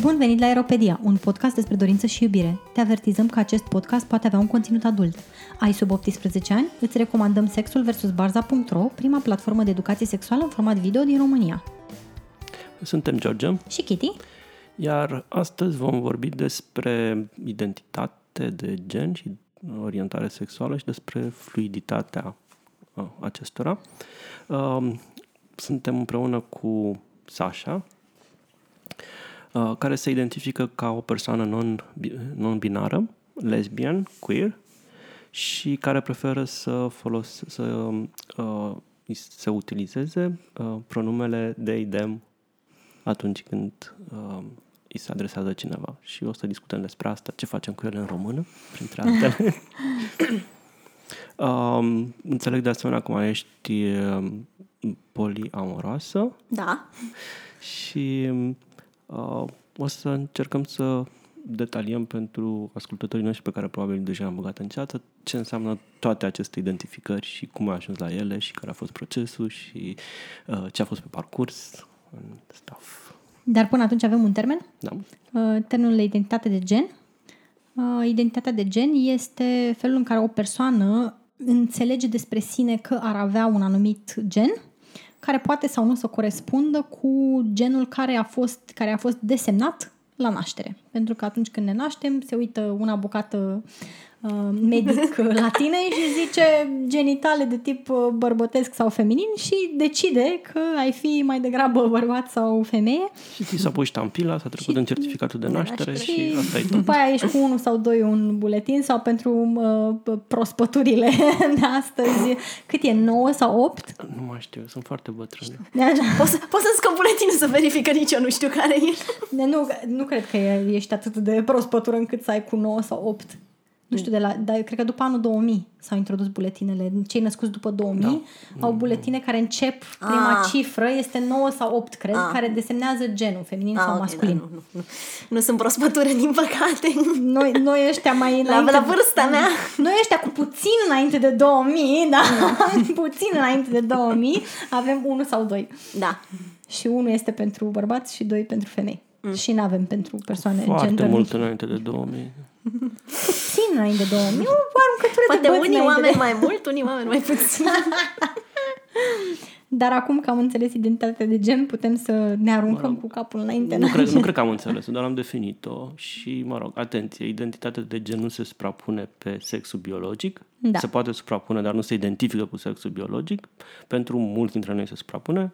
Bun venit la Aeropedia, un podcast despre dorință și iubire. Te avertizăm că acest podcast poate avea un conținut adult. Ai sub 18 ani? Îți recomandăm Sexul vs. Barza.ro, prima platformă de educație sexuală în format video din România. Suntem George Și Kitty? Iar astăzi vom vorbi despre identitate de gen și orientare sexuală și despre fluiditatea uh, acestora. Um, suntem împreună cu Sasha, uh, care se identifică ca o persoană non, non-binară, lesbian, queer, și care preferă să folos, să uh, să utilizeze uh, pronumele they, them atunci când uh, îi se adresează cineva. Și o să discutăm despre asta, ce facem cu ele în română, printre altele. um, înțeleg de asemenea cum ești uh, poliamoroasă. Da. Și uh, o să încercăm să detaliem pentru ascultătorii noștri pe care probabil deja am băgat în ceață ce înseamnă toate aceste identificări și cum ai ajuns la ele și care a fost procesul și uh, ce a fost pe parcurs stuff. Dar până atunci avem un termen? Da. Uh, termenul de identitate de gen. Uh, identitatea de gen este felul în care o persoană înțelege despre sine că ar avea un anumit gen care poate sau nu să corespundă cu genul care a fost, care a fost desemnat la naștere. Pentru că atunci când ne naștem, se uită una bucată uh, medic la tine și zice genitale de tip uh, bărbătesc sau feminin și decide că ai fi mai degrabă bărbat sau femeie. Și ți s-a pus ștampila, s-a trecut și, în certificatul de naștere și, și asta e După aia ești cu unul sau doi un buletin sau pentru uh, prospăturile de astăzi. Cât e? 9 sau 8? Nu mai știu, sunt foarte bătrân. Poți, poți să scăp buletinul să verifică nici eu nu știu care e. Nu, nu cred că ești atât de prospătură încât să ai cu 9 sau 8 nu știu, de la, dar cred că după anul 2000 s-au introdus buletinele. Cei născuți după 2000 da. au buletine care încep, prima ah. cifră este 9 sau 8, cred, ah. care desemnează genul, feminin ah, sau okay, masculin. Da, nu, nu, nu. nu sunt prospătură, din păcate. Noi, noi ăștia mai înainte... La, la vârsta mea. Noi ăștia cu puțin înainte de 2000, da, puțin înainte de 2000, avem 1 sau 2. Da. Și unul este pentru bărbați și doi pentru femei. Mm. Și nu avem pentru persoane Foarte gender mult înainte de 2000. Puțin înainte de 2000. O aruncătură Poate de băți unii oameni de... mai mult, unii oameni mai puțin. Dar acum că am înțeles identitatea de gen, putem să ne aruncăm mă rog, cu capul înainte. Nu cred, nu cred că am înțeles doar am definit-o și, mă rog, atenție, identitatea de gen nu se suprapune pe sexul biologic. Da. Se poate suprapune, dar nu se identifică cu sexul biologic. Pentru mulți dintre noi se suprapune,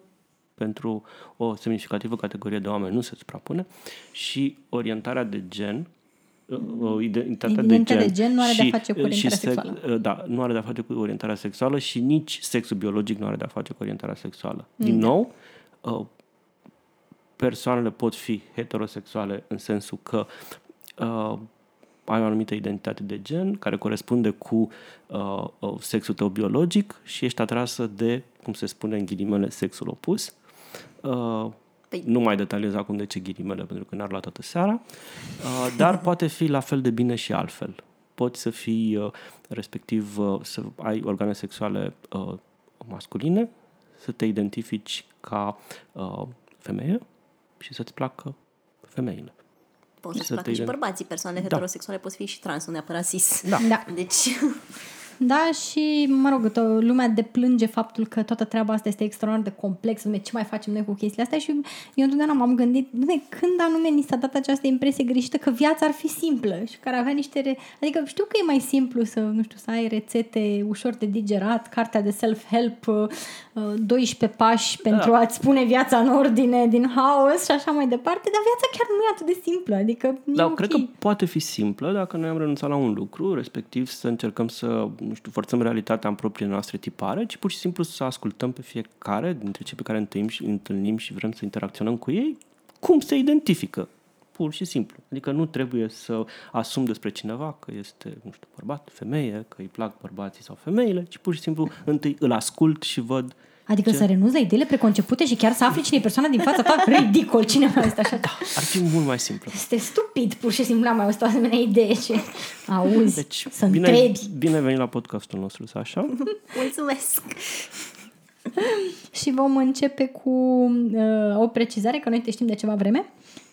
pentru o semnificativă categorie de oameni nu se suprapune și orientarea de gen identitatea de gen, de gen nu are și, de-a face cu orientarea sexuală. Uh, da, nu are de-a face cu orientarea sexuală și nici sexul biologic nu are de-a face cu orientarea sexuală. Din da. nou, uh, persoanele pot fi heterosexuale în sensul că uh, ai o anumită identitate de gen care corespunde cu uh, uh, sexul tău biologic și ești atrasă de, cum se spune în ghilimele, sexul opus. Uh, Păi... Nu mai detaliez acum de ce ghilimele, pentru că n-ar lua toată seara, uh, dar poate fi la fel de bine și altfel. Poți să fii, uh, respectiv, uh, să ai organe sexuale masculine, să te identifici ca femeie și să-ți placă femeile. Poți să-ți placă și bărbații, persoane da. heterosexuale, poți fi și trans, nu neapărat cis. Da. da. Deci... Da, și, mă rog, to- lumea deplânge faptul că toată treaba asta este extraordinar de complexă, ce mai facem noi cu chestiile astea și eu întotdeauna m-am gândit, dumne, când anume ni s-a dat această impresie greșită că viața ar fi simplă și care avea niște... Re... Adică știu că e mai simplu să, nu știu, să ai rețete ușor de digerat, cartea de self-help, 12 uh, pași da. pentru a-ți pune viața în ordine din haos și așa mai departe, dar viața chiar nu e atât de simplă, adică Da, okay. cred că poate fi simplă dacă noi am renunțat la un lucru, respectiv să încercăm să nu știu, forțăm realitatea în propriile noastre tipare, ci pur și simplu să ascultăm pe fiecare dintre cei pe care întâlnim și, întâlnim și vrem să interacționăm cu ei, cum se identifică. Pur și simplu. Adică nu trebuie să asum despre cineva că este, nu știu, bărbat, femeie, că îi plac bărbații sau femeile, ci pur și simplu întâi îl ascult și văd Adică ce? să renunți la ideile preconcepute și chiar să afli cine e persoana din fața ta? Ridicol, cine mai este așa? Da, ar fi mult mai simplu. Este stupid, pur și simplu am mai auzit o asemenea idee ce auzi, deci, să bine, întrebi. Bine venit la podcastul nostru, așa. Mulțumesc! și vom începe cu uh, o precizare, că noi te știm de ceva vreme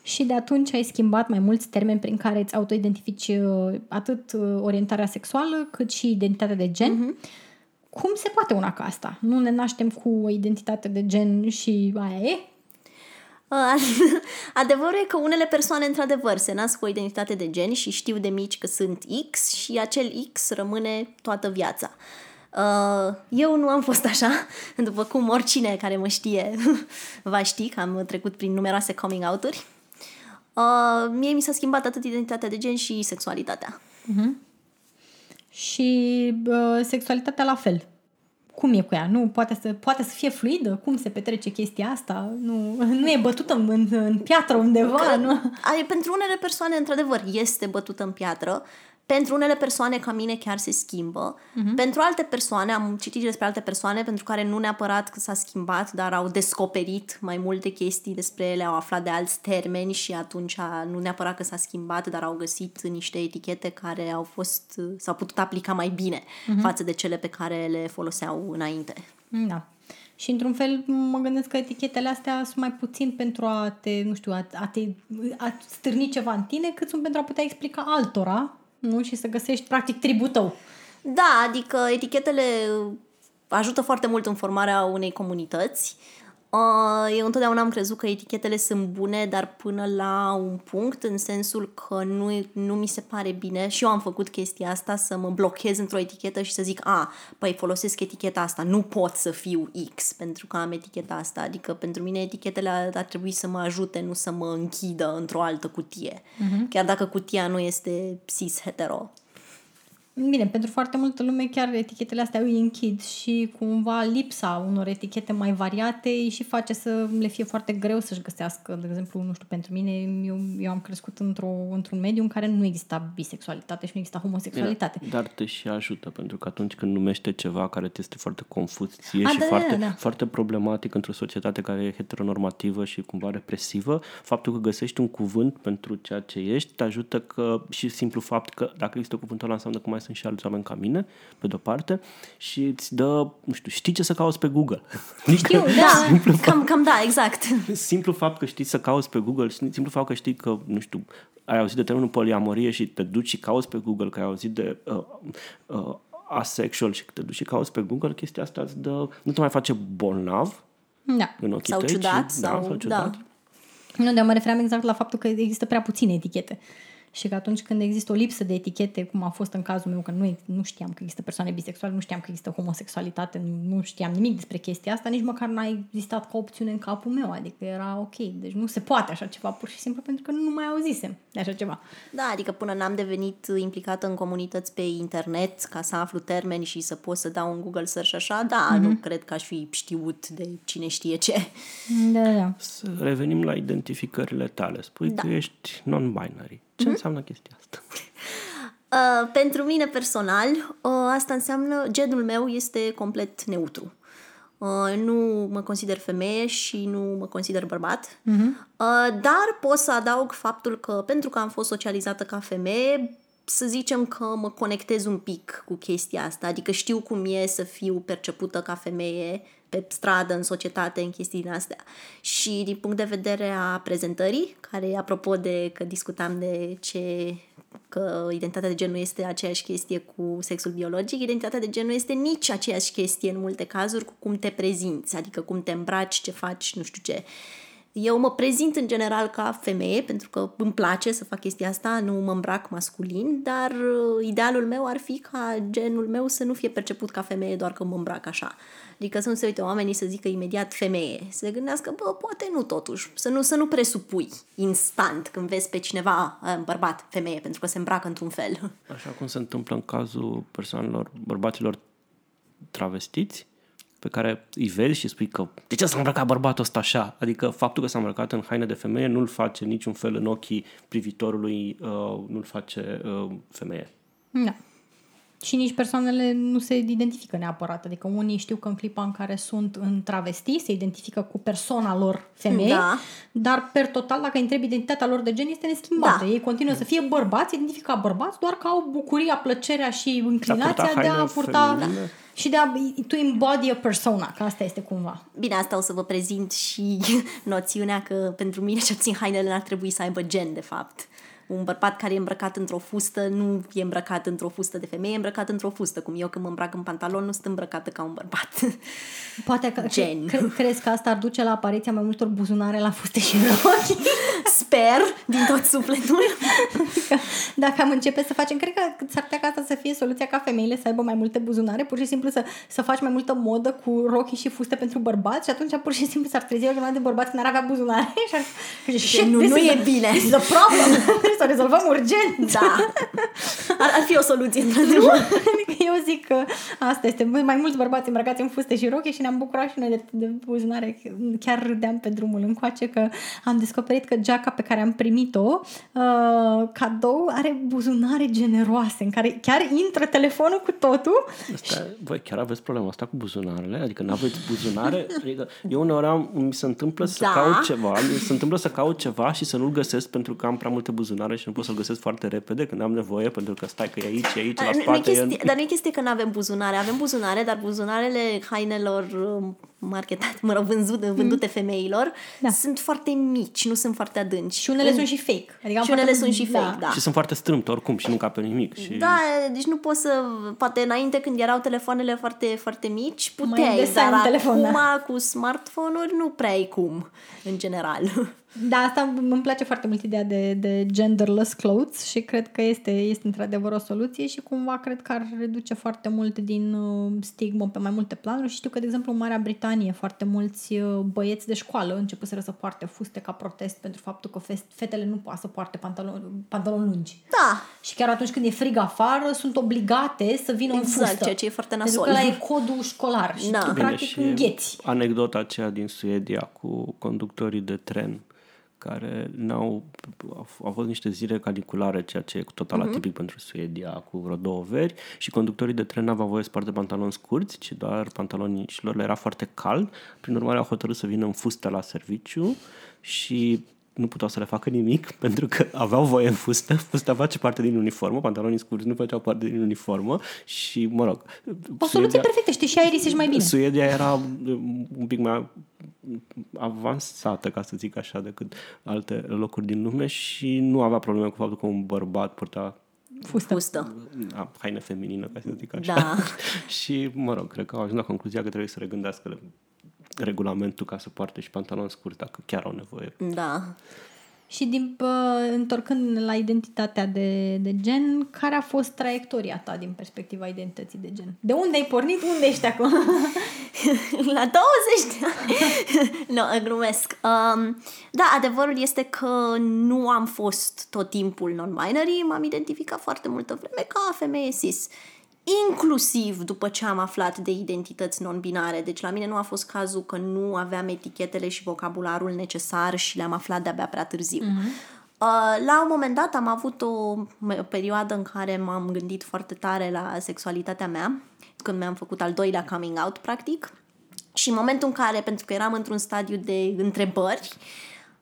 și de atunci ai schimbat mai mulți termeni prin care îți autoidentifici uh, atât uh, orientarea sexuală cât și identitatea de gen. Uh-huh. Cum se poate una ca asta? Nu ne naștem cu o identitate de gen și aia e? Adevărul e că unele persoane, într-adevăr, se nasc cu o identitate de gen și știu de mici că sunt X și acel X rămâne toată viața. Eu nu am fost așa, după cum oricine care mă știe va ști că am trecut prin numeroase coming out-uri. Mie mi s-a schimbat atât identitatea de gen și sexualitatea. Uh-huh. Și uh, sexualitatea la fel cum e cu ea? Nu, poate să, poate să fie fluidă? Cum se petrece chestia asta? Nu, nu e bătută în, în piatră undeva? Că, nu? Pentru unele persoane, într-adevăr, este bătută în piatră, pentru unele persoane ca mine chiar se schimbă. Uh-huh. Pentru alte persoane, am citit despre alte persoane pentru care nu neapărat că s-a schimbat, dar au descoperit mai multe chestii despre ele, au aflat de alți termeni și atunci nu neapărat că s-a schimbat, dar au găsit niște etichete care au fost, s-au putut aplica mai bine uh-huh. față de cele pe care le foloseau înainte. Da. Și într-un fel mă gândesc că etichetele astea sunt mai puțin pentru a te, nu știu, a, a te a stârni ceva în tine, cât sunt pentru a putea explica altora nu? Și să găsești, practic, tribul tău. Da, adică etichetele ajută foarte mult în formarea unei comunități. Uh, eu întotdeauna am crezut că etichetele sunt bune, dar până la un punct, în sensul că nu, nu mi se pare bine și eu am făcut chestia asta să mă blochez într-o etichetă și să zic, a, păi folosesc eticheta asta, nu pot să fiu X pentru că am eticheta asta. Adică pentru mine etichetele ar trebui să mă ajute, nu să mă închidă într-o altă cutie. Uh-huh. Chiar dacă cutia nu este cis-hetero. Bine, pentru foarte multă lume chiar etichetele astea îi închid și cumva lipsa unor etichete mai variate îi și face să le fie foarte greu să-și găsească, de exemplu, nu știu, pentru mine, eu, eu am crescut într-o, într-un mediu în care nu exista bisexualitate și nu exista homosexualitate. Bine, dar te și ajută, pentru că atunci când numește ceva care te este foarte confuz ție A, și da, foarte, da, da. foarte problematic într-o societate care e heteronormativă și cumva represivă, faptul că găsești un cuvânt pentru ceea ce ești te ajută că și simplu fapt că dacă există cuvântul ăla înseamnă că mai sunt și alți oameni ca mine, pe de-o parte, și îți dă, nu știu, știi ce să cauți pe Google. Știu, adică, da, simplu cam, fapt, cam da, exact. Simplu fapt că știi să cauți pe Google, simplu fapt că știi că, nu știu, ai auzit de termenul poliamorie și te duci și cauți pe Google, că ai auzit de uh, uh, asexual și te duci și cauți pe Google, chestia asta îți dă, nu te mai face bolnav da. în ochii sau tăi, ciudat, ci, sau, da, sau ciudat. Da. Nu, dar mă referam exact la faptul că există prea puține etichete și că atunci când există o lipsă de etichete, cum a fost în cazul meu, că nu, nu știam că există persoane bisexuale, nu știam că există homosexualitate, nu, nu știam nimic despre chestia asta, nici măcar n-a existat ca opțiune în capul meu, adică era ok, deci nu se poate așa ceva pur și simplu pentru că nu mai auzisem de așa ceva. Da, adică până n-am devenit implicată în comunități pe internet ca să aflu termeni și să pot să dau un Google search așa, da, mm-hmm. nu cred că aș fi știut de cine știe ce. Da, da. Să revenim la identificările tale. Spui da. că ești non-binary. Ce mm-hmm. înseamnă chestia asta? Uh, pentru mine personal, uh, asta înseamnă, genul meu este complet neutru. Uh, nu mă consider femeie și nu mă consider bărbat, uh-huh. uh, dar pot să adaug faptul că pentru că am fost socializată ca femeie, să zicem că mă conectez un pic cu chestia asta, adică știu cum e să fiu percepută ca femeie pe stradă, în societate, în chestiile astea. Și din punct de vedere a prezentării, care apropo de că discutam de ce că identitatea de gen nu este aceeași chestie cu sexul biologic, identitatea de gen nu este nici aceeași chestie în multe cazuri cu cum te prezinți, adică cum te îmbraci, ce faci, nu știu ce. Eu mă prezint în general ca femeie, pentru că îmi place să fac chestia asta, nu mă îmbrac masculin, dar uh, idealul meu ar fi ca genul meu să nu fie perceput ca femeie doar că mă îmbrac așa. Adică să nu se uite oamenii să zică imediat femeie, să gândească, bă, poate nu totuși, să nu, să nu presupui instant când vezi pe cineva, bărbat, femeie, pentru că se îmbracă într-un fel. Așa cum se întâmplă în cazul persoanelor, bărbaților travestiți, pe care îi vezi și spui că de ce s-a îmbrăcat bărbatul ăsta așa? Adică faptul că s-a îmbrăcat în haine de femeie nu-l face niciun fel în ochii privitorului, uh, nu-l face uh, femeie. Da. Și nici persoanele nu se identifică neapărat. Adică unii știu că în clipa în care sunt în travesti se identifică cu persoana lor femeie, Da. dar per total, dacă îi întrebi identitatea lor de gen, este neschimbată. Da. Ei continuă să fie bărbați, se identifică ca bărbați, doar că au bucuria, plăcerea și inclinația de a haine purta feminine. și de a to embody a persona, că asta este cumva. Bine, asta o să vă prezint și noțiunea că pentru mine cel puțin hainele n-ar trebui să aibă gen, de fapt. Un bărbat care e îmbrăcat într-o fustă nu e îmbrăcat într-o fustă de femeie, e îmbrăcat într-o fustă. Cum eu când mă îmbrac în pantalon nu sunt îmbrăcată ca un bărbat. Poate că Gen. Cre, crezi că asta ar duce la apariția mai multor buzunare la fuste și rochi? Sper din tot sufletul. Că dacă am începe să facem, cred că s-ar putea ca asta să fie soluția ca femeile să aibă mai multe buzunare, pur și simplu să, să faci mai multă modă cu rochii și fuste pentru bărbați și atunci pur și simplu s-ar trezi o grămadă de bărbați care n-ar avea buzunare și ar Și nu- nu e bine." This is a problem. Trebuie să o rezolvăm urgent. Da. Ar, ar fi o soluție, într-adevăr. Adică eu zic că asta este mai mulți bărbați îmbrăcați în fuste și roche și ne-am bucurat și noi de, de buzunare. Chiar râdeam pe drumul încoace că am descoperit că geaca pe care am primit-o uh, cadou are buzunare generoase în care chiar intră telefonul cu totul Asta, voi chiar aveți problema asta cu buzunarele? Adică nu aveți buzunare? Adică eu uneori am, mi se întâmplă să Da. caut ceva, mi se întâmplă să caut ceva și să nu-l găsesc pentru că am prea multe buzunare și nu pot să-l găsesc foarte repede când am nevoie, pentru că stai că e aici, e aici, la Nu- nu e spate. chestie, e... dar nu e chestie că nu avem buzunare. Avem buzunare, dar buzunarele hainelor um, marketate, mă rog, vândute, vândute femeilor Da. sunt foarte mici, nu sunt foarte adânci. și unele În- sunt și fake. Adică am și unele foarte- sunt și fake, da. Și sunt foarte strâmte oricum și nu cape nimic. Și... Da, deci nu poți să... Poate înainte când erau telefoanele foarte, foarte mici, puteai, design dar telefon, acum da. cu smartphone-uri nu prea ai cum, în general. Da, asta îmi place foarte mult ideea de, de genderless clothes și cred că este, este într-adevăr o soluție și cumva cred că ar reduce foarte mult din uh, stigmă pe mai multe planuri și știu că, de exemplu, în Marea Britanie foarte mulți uh, băieți de școală începuseră să poarte fuste ca protest pentru faptul că fe- fetele nu poate să poarte pantaloni, pantaloni lungi. Da, Și chiar atunci când e frig afară, sunt obligate să vină în Exact, fustă. ceea ce e foarte Pentru nasol. că ăla e codul școlar și Da. tu, Bine, practic, îngheți. anecdota aceea din Suedia cu conductorii de tren care n-au, au, au fost niște zile caniculare, ceea ce e total Mhm. atipic pentru Suedia, cu vreo două veri și conductorii de tren n-aveau voie să poarte pantaloni scurți, ci doar pantalonii și lor le era foarte cald, prin urmare au hotărât să vină în fustă la serviciu și nu puteau să le facă nimic pentru că aveau voie în fustă, fusta face parte din uniformă, pantalonii scurți nu făceau parte din uniformă și, mă rog... O soluție perfectă, știi, și aerisești mai bine. Suedia era um, un pic mai avansată, ca să zic așa, decât alte locuri din lume și nu avea probleme cu faptul că un bărbat purta Fustă. Fustă. a, haină feminină, ca să zic așa. Da. și, mă rog, cred că au ajuns la concluzia că trebuie să regândească regulamentul ca să poarte și pantaloni scurți dacă chiar au nevoie. Da. Și din, pă, întorcând la identitatea de, de gen, care a fost traiectoria ta din perspectiva identității de gen? De unde ai pornit? Unde ești acum? La 20 de ani. nu, glumesc. Um, da, adevărul este că nu am fost tot timpul non-binary, m-am identificat foarte multă vreme ca femeie cis. Inclusiv după ce am aflat de identități non-binare. Deci la mine nu a fost cazul că nu aveam etichetele și vocabularul necesar și le-am aflat de-abia prea târziu. Uh, La un moment dat am avut o m- perioadă în care m-am gândit foarte tare la sexualitatea mea, când mi-am făcut al doilea coming out, practic. Și în momentul în care, pentru că eram într-un stadiu de întrebări,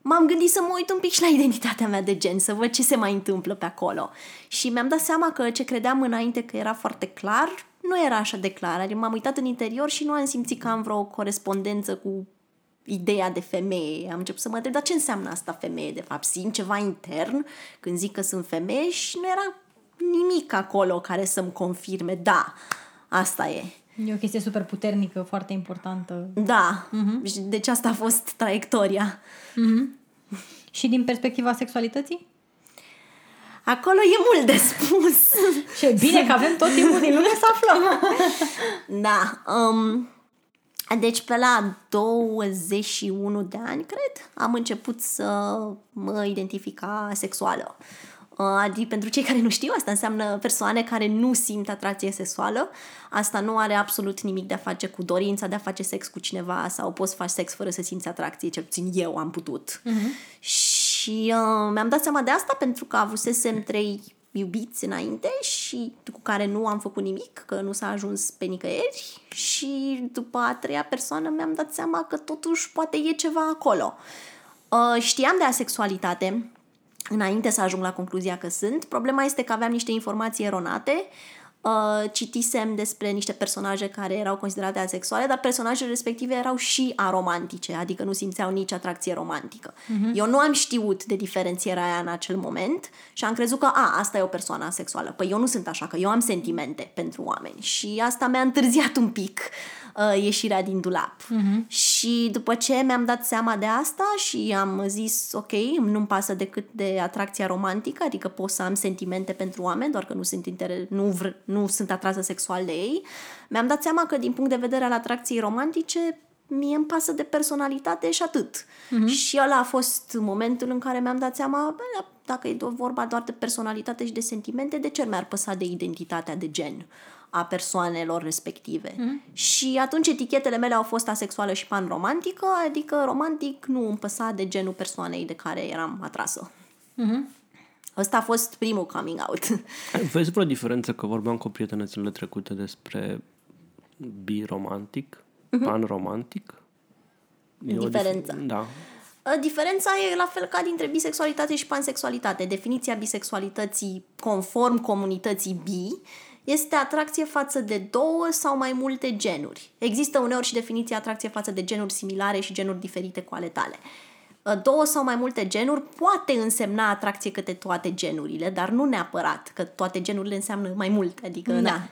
m-am gândit să mă uit un pic și la identitatea mea de gen, să văd ce se mai întâmplă pe acolo. Și mi-am dat seama că ce credeam înainte că era foarte clar, nu era așa de clar. Adică m-am uitat în interior și nu am simțit că am vreo corespondență cu ideea de femeie. Am început să mă întreb, dar ce înseamnă asta femeie, de fapt? Simt ceva intern când zic că sunt femeie și nu era nimic acolo care să-mi confirme, da, asta e. E o chestie super puternică, foarte importantă. Da, uh-huh. deci asta a fost traiectoria. Și din perspectiva sexualității? Acolo e mult de spus. Și e bine că avem tot timpul din lume să aflăm. da, um, deci pe la 21 de ani, cred, am început să mă identific ca sexuală. Uh, Adică, pentru cei care nu știu, asta înseamnă persoane care nu simt atracție sexuală. Asta nu are absolut nimic de a face cu dorința de a face sex cu cineva sau poți să faci sex fără să simți atracție, cel puțin eu am putut. Uh-huh. Și uh, mi-am dat seama de asta pentru că avusesem trei iubiți înainte și și cu care nu am făcut nimic, că nu s-a ajuns pe nicăieri și după a treia persoană mi-am dat seama că totuși poate e ceva acolo. Uh, știam de asexualitate înainte să ajung la concluzia că sunt. Problema este că aveam niște informații eronate, uh, citisem despre niște personaje care erau considerate asexuale, dar personajele respective erau și aromantice, adică nu simțeau nici atracție romantică. Uh-huh. Eu nu am știut de diferențierea aia în acel moment și am crezut că, a, asta e o persoană asexuală. Păi eu nu sunt așa, că eu am sentimente pentru oameni și asta mi-a întârziat un pic uh, ieșirea din dulap. Uh-huh. Și după ce mi-am dat seama de asta și am zis, ok, nu-mi pasă decât de atracția romantică, adică pot să am sentimente pentru oameni, doar că nu sunt, inter- nu, vr- nu sunt atrasă sexual de ei, mi-am dat seama că din punct de vedere al atracției romantice, mie îmi pasă de personalitate și atât. Uh-huh. Și ăla a fost momentul în care mi-am dat seama, bă, dacă e vorba doar de personalitate și de sentimente, de ce mi-ar păsa de identitatea de gen? A persoanelor respective. Mm-hmm. Și atunci etichetele mele au fost asexuală și panromantică, adică romantic nu îmi păsa de genul persoanei de care eram atrasă. Mm-hmm. Ăsta a fost primul coming out. Vezi vreo diferență că vorbeam cu o prietenă zilele trecute despre biromantic, mm-hmm. panromantic? E Diferența. Dif- da. Diferența e la fel ca dintre bisexualitate și pansexualitate. Definiția bisexualității conform comunității bi este atracție față de două sau mai multe genuri. Există uneori și definiția atracție față de genuri similare și genuri diferite cu ale tale. Uh, două sau mai multe genuri poate însemna atracție către toate genurile, dar nu neapărat, că toate genurile înseamnă mai mult. Adică, da. na,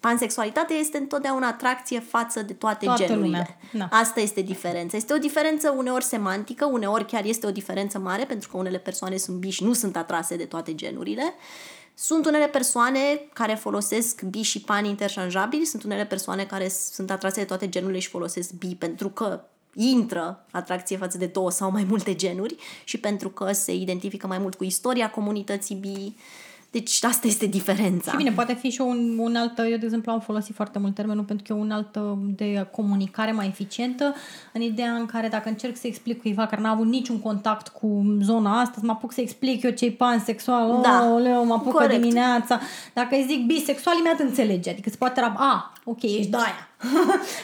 pansexualitatea este întotdeauna atracție față de toate Toată genurile. Da. Asta este diferența. Este o diferență uneori semantică, uneori chiar este o diferență mare, pentru că unele persoane sunt bi și nu sunt atrase de toate genurile. Sunt unele persoane care folosesc bi și pan interșanjabili, sunt unele persoane care sunt atrase de toate genurile și folosesc bi pentru că intră atracție față de două sau mai multe genuri și pentru că se identifică mai mult cu istoria comunității bi. Deci asta este diferența. Și bine, poate fi și un, un alt, eu de exemplu am folosit foarte mult termenul pentru că e un alt de comunicare mai eficientă în ideea în care dacă încerc să explic cuiva care n-a avut niciun contact cu zona asta, să mă apuc să explic eu ce-i pansexual, da. oh, leu, mă apucă Corect. dimineața. Dacă îi zic bisexual, imediat înțelege. Adică se poate rab, a, ok, ești de aia.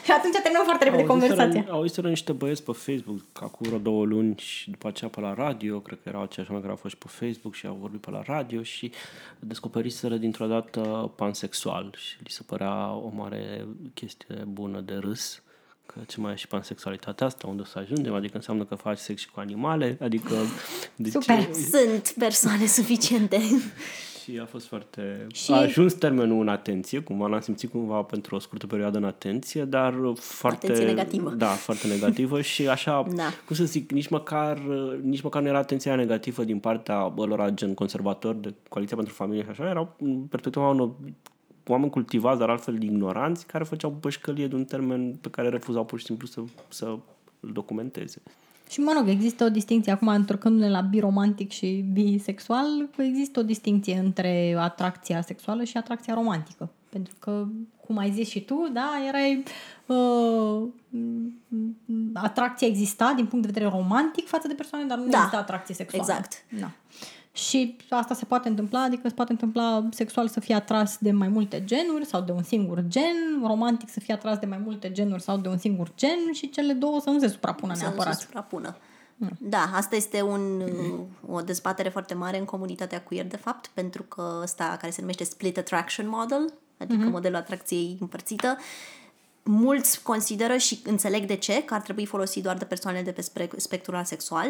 Și atunci terminăm foarte repede conversația. Au zis niște băieți pe Facebook acum vreo două luni și după aceea pe la radio, cred că erau aceiași oameni care au fost și pe Facebook și au vorbit pe la radio și descoperiseră dintr-o dată pansexual și li se părea o mare chestie bună de râs că ce mai e și pansexualitatea asta, unde o să ajungem, adică înseamnă că faci sex și cu animale, adică... De Super, ce... sunt persoane suficiente. și a fost foarte... Și... A ajuns termenul în atenție, cumva l-am simțit cumva pentru o scurtă perioadă în atenție, dar foarte... Atenție negativă. Da, foarte negativă și așa, da. cum să zic, nici măcar, nici măcar nu era atenția negativă din partea lor gen conservator de Coaliția pentru Familie și așa, erau în perspectiva unor oameni cultivați, dar altfel ignoranți, care făceau bășcălie de un termen pe care refuzau pur și simplu să, să îl documenteze. Și mă rog, există o distinție, acum întorcându-ne la biromantic și bisexual, există o distinție între atracția sexuală și atracția romantică. Pentru că, cum ai zis și tu, da, erai... Uh, atracția exista din punct de vedere romantic față de persoane, dar nu da, exista atracție sexuală. Exact. Da. Și asta se poate întâmpla, adică se poate întâmpla sexual să fie atras de mai multe genuri sau de un singur gen, romantic să fie atras de mai multe genuri sau de un singur gen și cele două să nu se suprapună să neapărat. Să se suprapună. Mm. Da, asta este un, o dezbatere foarte mare în comunitatea queer, de fapt, pentru că ăsta care se numește Split Attraction Model, adică mm-hmm. modelul atracției împărțită, mulți consideră și înțeleg de ce, că ar trebui folosit doar de persoanele de pe spectrul sexual,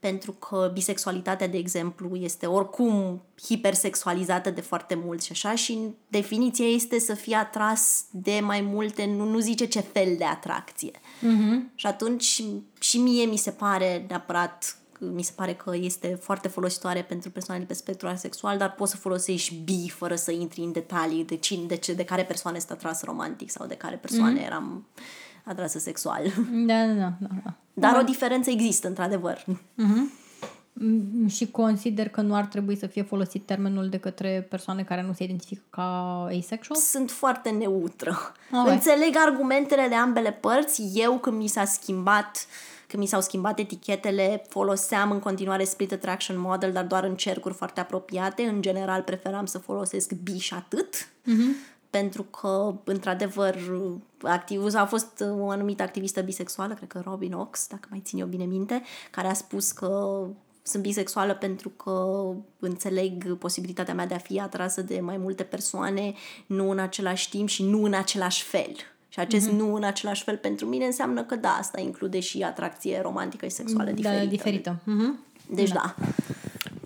pentru că bisexualitatea, de exemplu, este oricum hipersexualizată de foarte mulți și așa și definiția este să fie atras de mai multe, nu, nu zice ce fel de atracție. Mm-hmm. Și atunci și mie mi se pare neapărat mi se pare că este foarte folositoare pentru persoanele pe spectrul sexual, dar poți să folosești bi fără să intri în detalii de, cine, de, ce, de care persoane este atras romantic sau de care persoane mm-hmm. eram atrasă sexual. Da, da, da. da. Dar da. o diferență există, într-adevăr. Uh-huh. Mm, Și consider că nu ar trebui să fie folosit termenul de către persoane care nu se identifică ca asexual? Sunt foarte neutră. Ok. Înțeleg argumentele de ambele părți. Eu, când mi s-a schimbat când mi s-au schimbat etichetele, foloseam în continuare split attraction model, dar doar în cercuri foarte apropiate. În general, preferam să folosesc biș și atât. Pentru că, într-adevăr, activ, a fost o anumită activistă bisexuală, cred că Robin Ox, dacă mai țin eu bine minte, care a spus că sunt bisexuală pentru că înțeleg posibilitatea mea de a fi atrasă de mai multe persoane, nu în același timp și nu în același fel. Și acest mm-hmm. nu în același fel pentru mine înseamnă că da, asta include și atracție romantică și sexuală diferită. Da, diferită. Mhm. Deci da. da.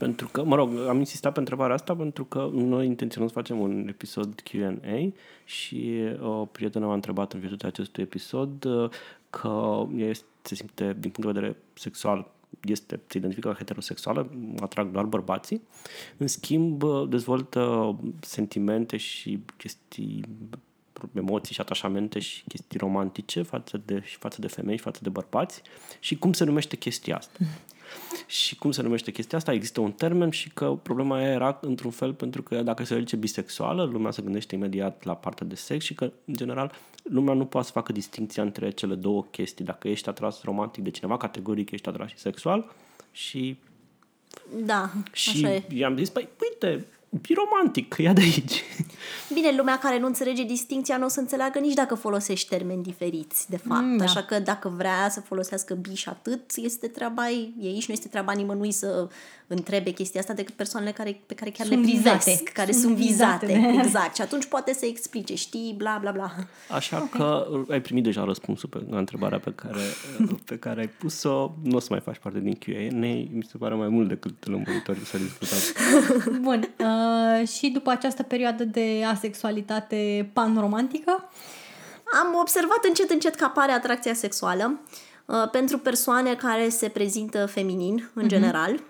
Pentru că, mă rog, am insistat pe întrebarea asta pentru că noi intenționăm să facem un episod Q&A și o prietenă m-a întrebat în virtutea acestui episod uh, că ea este, se simte, din punct de vedere sexual, este, se identifică ca heterosexuală, atrag doar bărbații. În schimb, uh, dezvoltă sentimente și chestii emoții și atașamente și chestii romantice față de, și față de femei și față de bărbați și cum se numește chestia asta. Și cum se numește chestia asta? Există un termen și că problema era într-un fel pentru că dacă se zice bisexuală, lumea se gândește imediat la partea de sex și că, în general, lumea nu poate să facă distinția între cele două chestii. Dacă ești atras romantic de cineva, categoric ești atras și sexual și Da, și așa e. i-am zis, păi, uite, e romantic, că ia de aici. Bine, lumea care nu înțelege distinția nu o să înțeleagă nici dacă folosești termeni diferiți, de fapt. Mm, da. Așa că dacă vrea să folosească biș și atât, este treaba ei și nu este treaba nimănui să întrebe chestia asta decât persoanele care, pe care chiar Sunt le privesc, vizate. care Sunt sunt, vizate. vizate. Exact. Și atunci poate să explice, știi, bla, bla, bla. Așa okay. că ai primit deja răspunsul pe la întrebarea pe care, pe care ai pus-o. Nu o să mai faci parte din Q&A. Mi se pare mai mult decât lămuritor să discutați. Bun. Uh, și după această perioadă de asexualitate panromantică, Am observat încet, încet că apare atracția sexuală uh, pentru persoane care se prezintă feminin, în general.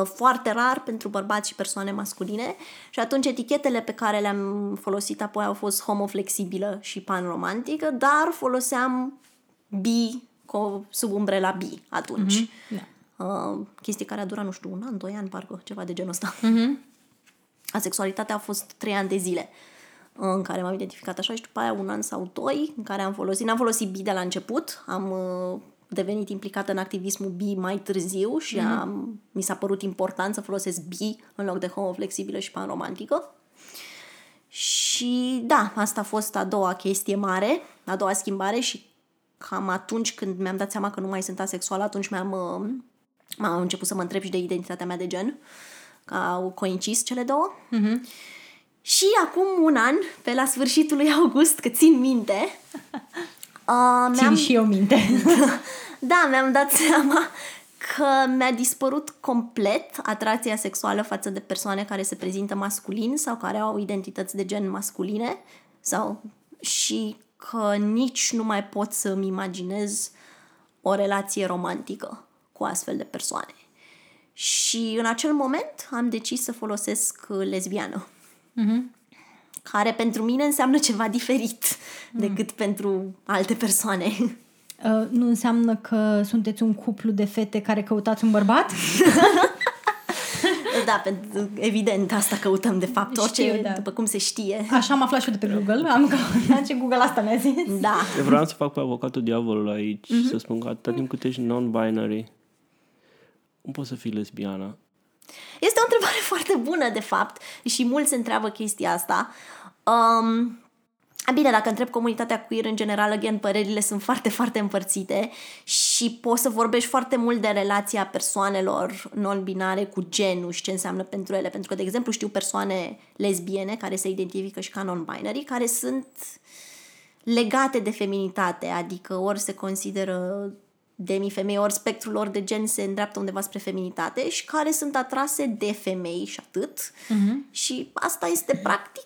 Uh, Foarte rar pentru bărbați și persoane masculine și atunci etichetele pe care le-am folosit apoi au fost homoflexibilă și panromantică, dar foloseam bi co- sub umbrela bi atunci. da. Uh, chestie care a durat, nu știu, un an, doi ani, parcă, ceva de genul ăsta. Asexualitatea a fost trei ani de zile uh, în care m-am identificat așa și după aia un an sau doi în care am folosit, n-am folosit bi de la început, am uh, devenit implicată în activismul bi mai târziu și am, mi s-a părut important să folosesc bi în loc de homoflexibilă și panromantică. Și da, asta a fost a doua chestie mare, a doua schimbare și cam atunci când mi-am dat seama că nu mai sunt asexuală, atunci mi-am, uh, m-am început să mă întreb și de identitatea mea de gen, că au coincis cele două. Și acum un an, pe la sfârșitul lui august, că țin minte, uh, țin și eu minte. da, mi-am dat seama că mi-a dispărut complet atracția sexuală față de persoane care se prezintă masculin sau care au identități de gen masculine sau și că nici nu mai pot să-mi imaginez o relație romantică cu astfel de persoane. Și în acel moment am decis să folosesc uh, lesbiană. Care pentru mine înseamnă ceva diferit decât pentru alte persoane. Uh, nu înseamnă că sunteți un cuplu de fete care căutați un bărbat? da, pentru, evident, asta căutăm de fapt, orice, Știu, da. după cum se știe. Așa am aflat și eu de pe Google. Am căutat ce Google asta mi-a zis. Da. Eu vreau să fac pe avocatul diavolului aici mm-hmm. să spun că atâta timp cât ești non-binary, nu poți să fii lesbiană. Este o întrebare foarte bună, de fapt, și mulți se întreabă chestia asta. Um, bine, dacă întreb comunitatea queer în general, again, părerile sunt foarte, foarte împărțite și poți să vorbești foarte mult de relația persoanelor non-binare cu genul și ce înseamnă pentru ele. Pentru că, de exemplu, știu persoane lesbiene care se identifică și ca non-binary, care sunt legate de feminitate, adică ori se consideră demi-femei, ori spectrul lor de gen se îndreaptă undeva spre feminitate și care sunt atrase de femei și atât. Uh-huh. Și asta este practic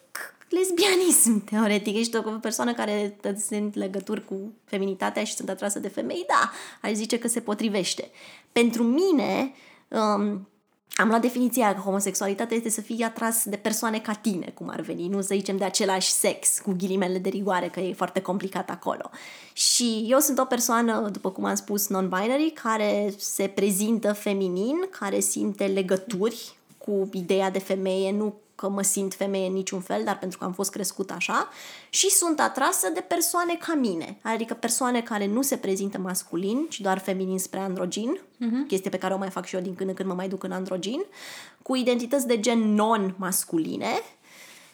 lesbianism, teoretic. Ești o persoană care sunt legături cu feminitatea și sunt atrasă de femei, da, aș zice că se potrivește. Pentru mine, um, am luat definiția că homosexualitatea este să fii atras de persoane ca tine, cum ar veni, nu să zicem de același sex, cu ghilimele de rigoare, că e foarte complicat acolo. Și eu sunt o persoană, după cum am spus, non-binary, care se prezintă feminin, care simte legături cu ideea de femeie, nu că mă simt femeie în niciun fel, dar pentru că am fost crescut așa și sunt atrasă de persoane ca mine, adică persoane care nu se prezintă masculin, ci doar feminin spre androgin, uh-huh. chestie pe care o mai fac și eu din când în când mă mai duc în androgin, cu identități de gen non-masculine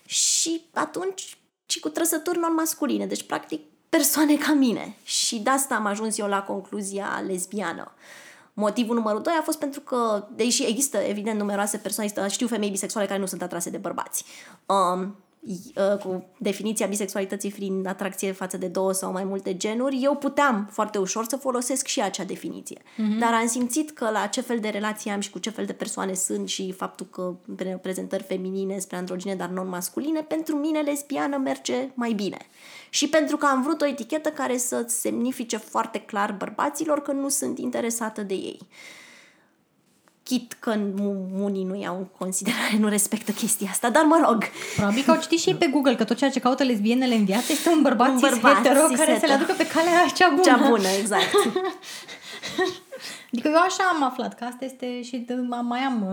și atunci și cu trăsături non-masculine, deci practic persoane ca mine. Și de asta am ajuns eu la concluzia lesbiană. Uh, Motivul numărul 2 a fost pentru că, deși există evident numeroase persoane, știu femei bisexuale care nu sunt atrase de bărbați. Um, uh, cu definiția bisexualității fiind atracție față de două sau mai multe genuri, eu puteam foarte ușor să folosesc și acea definiție. Mm-hmm. Dar am simțit că la ce fel de relații am și cu ce fel de persoane sunt și faptul că prezentări feminine spre androgine, dar non-masculine, pentru mine lesbiană merge mai bine și pentru că am vrut o etichetă care să semnifice foarte clar bărbaților că nu sunt interesată de ei. Chit că unii nu iau în considerare, nu respectă chestia asta, dar mă rog. Probabil că au citit și ei pe Google că tot ceea ce caută lesbienele în viață este un bărbat, un bărbat hetero care hetero. să le aducă pe calea cea bună. Cea bună, exact. Adică eu așa am aflat că asta este și mai am,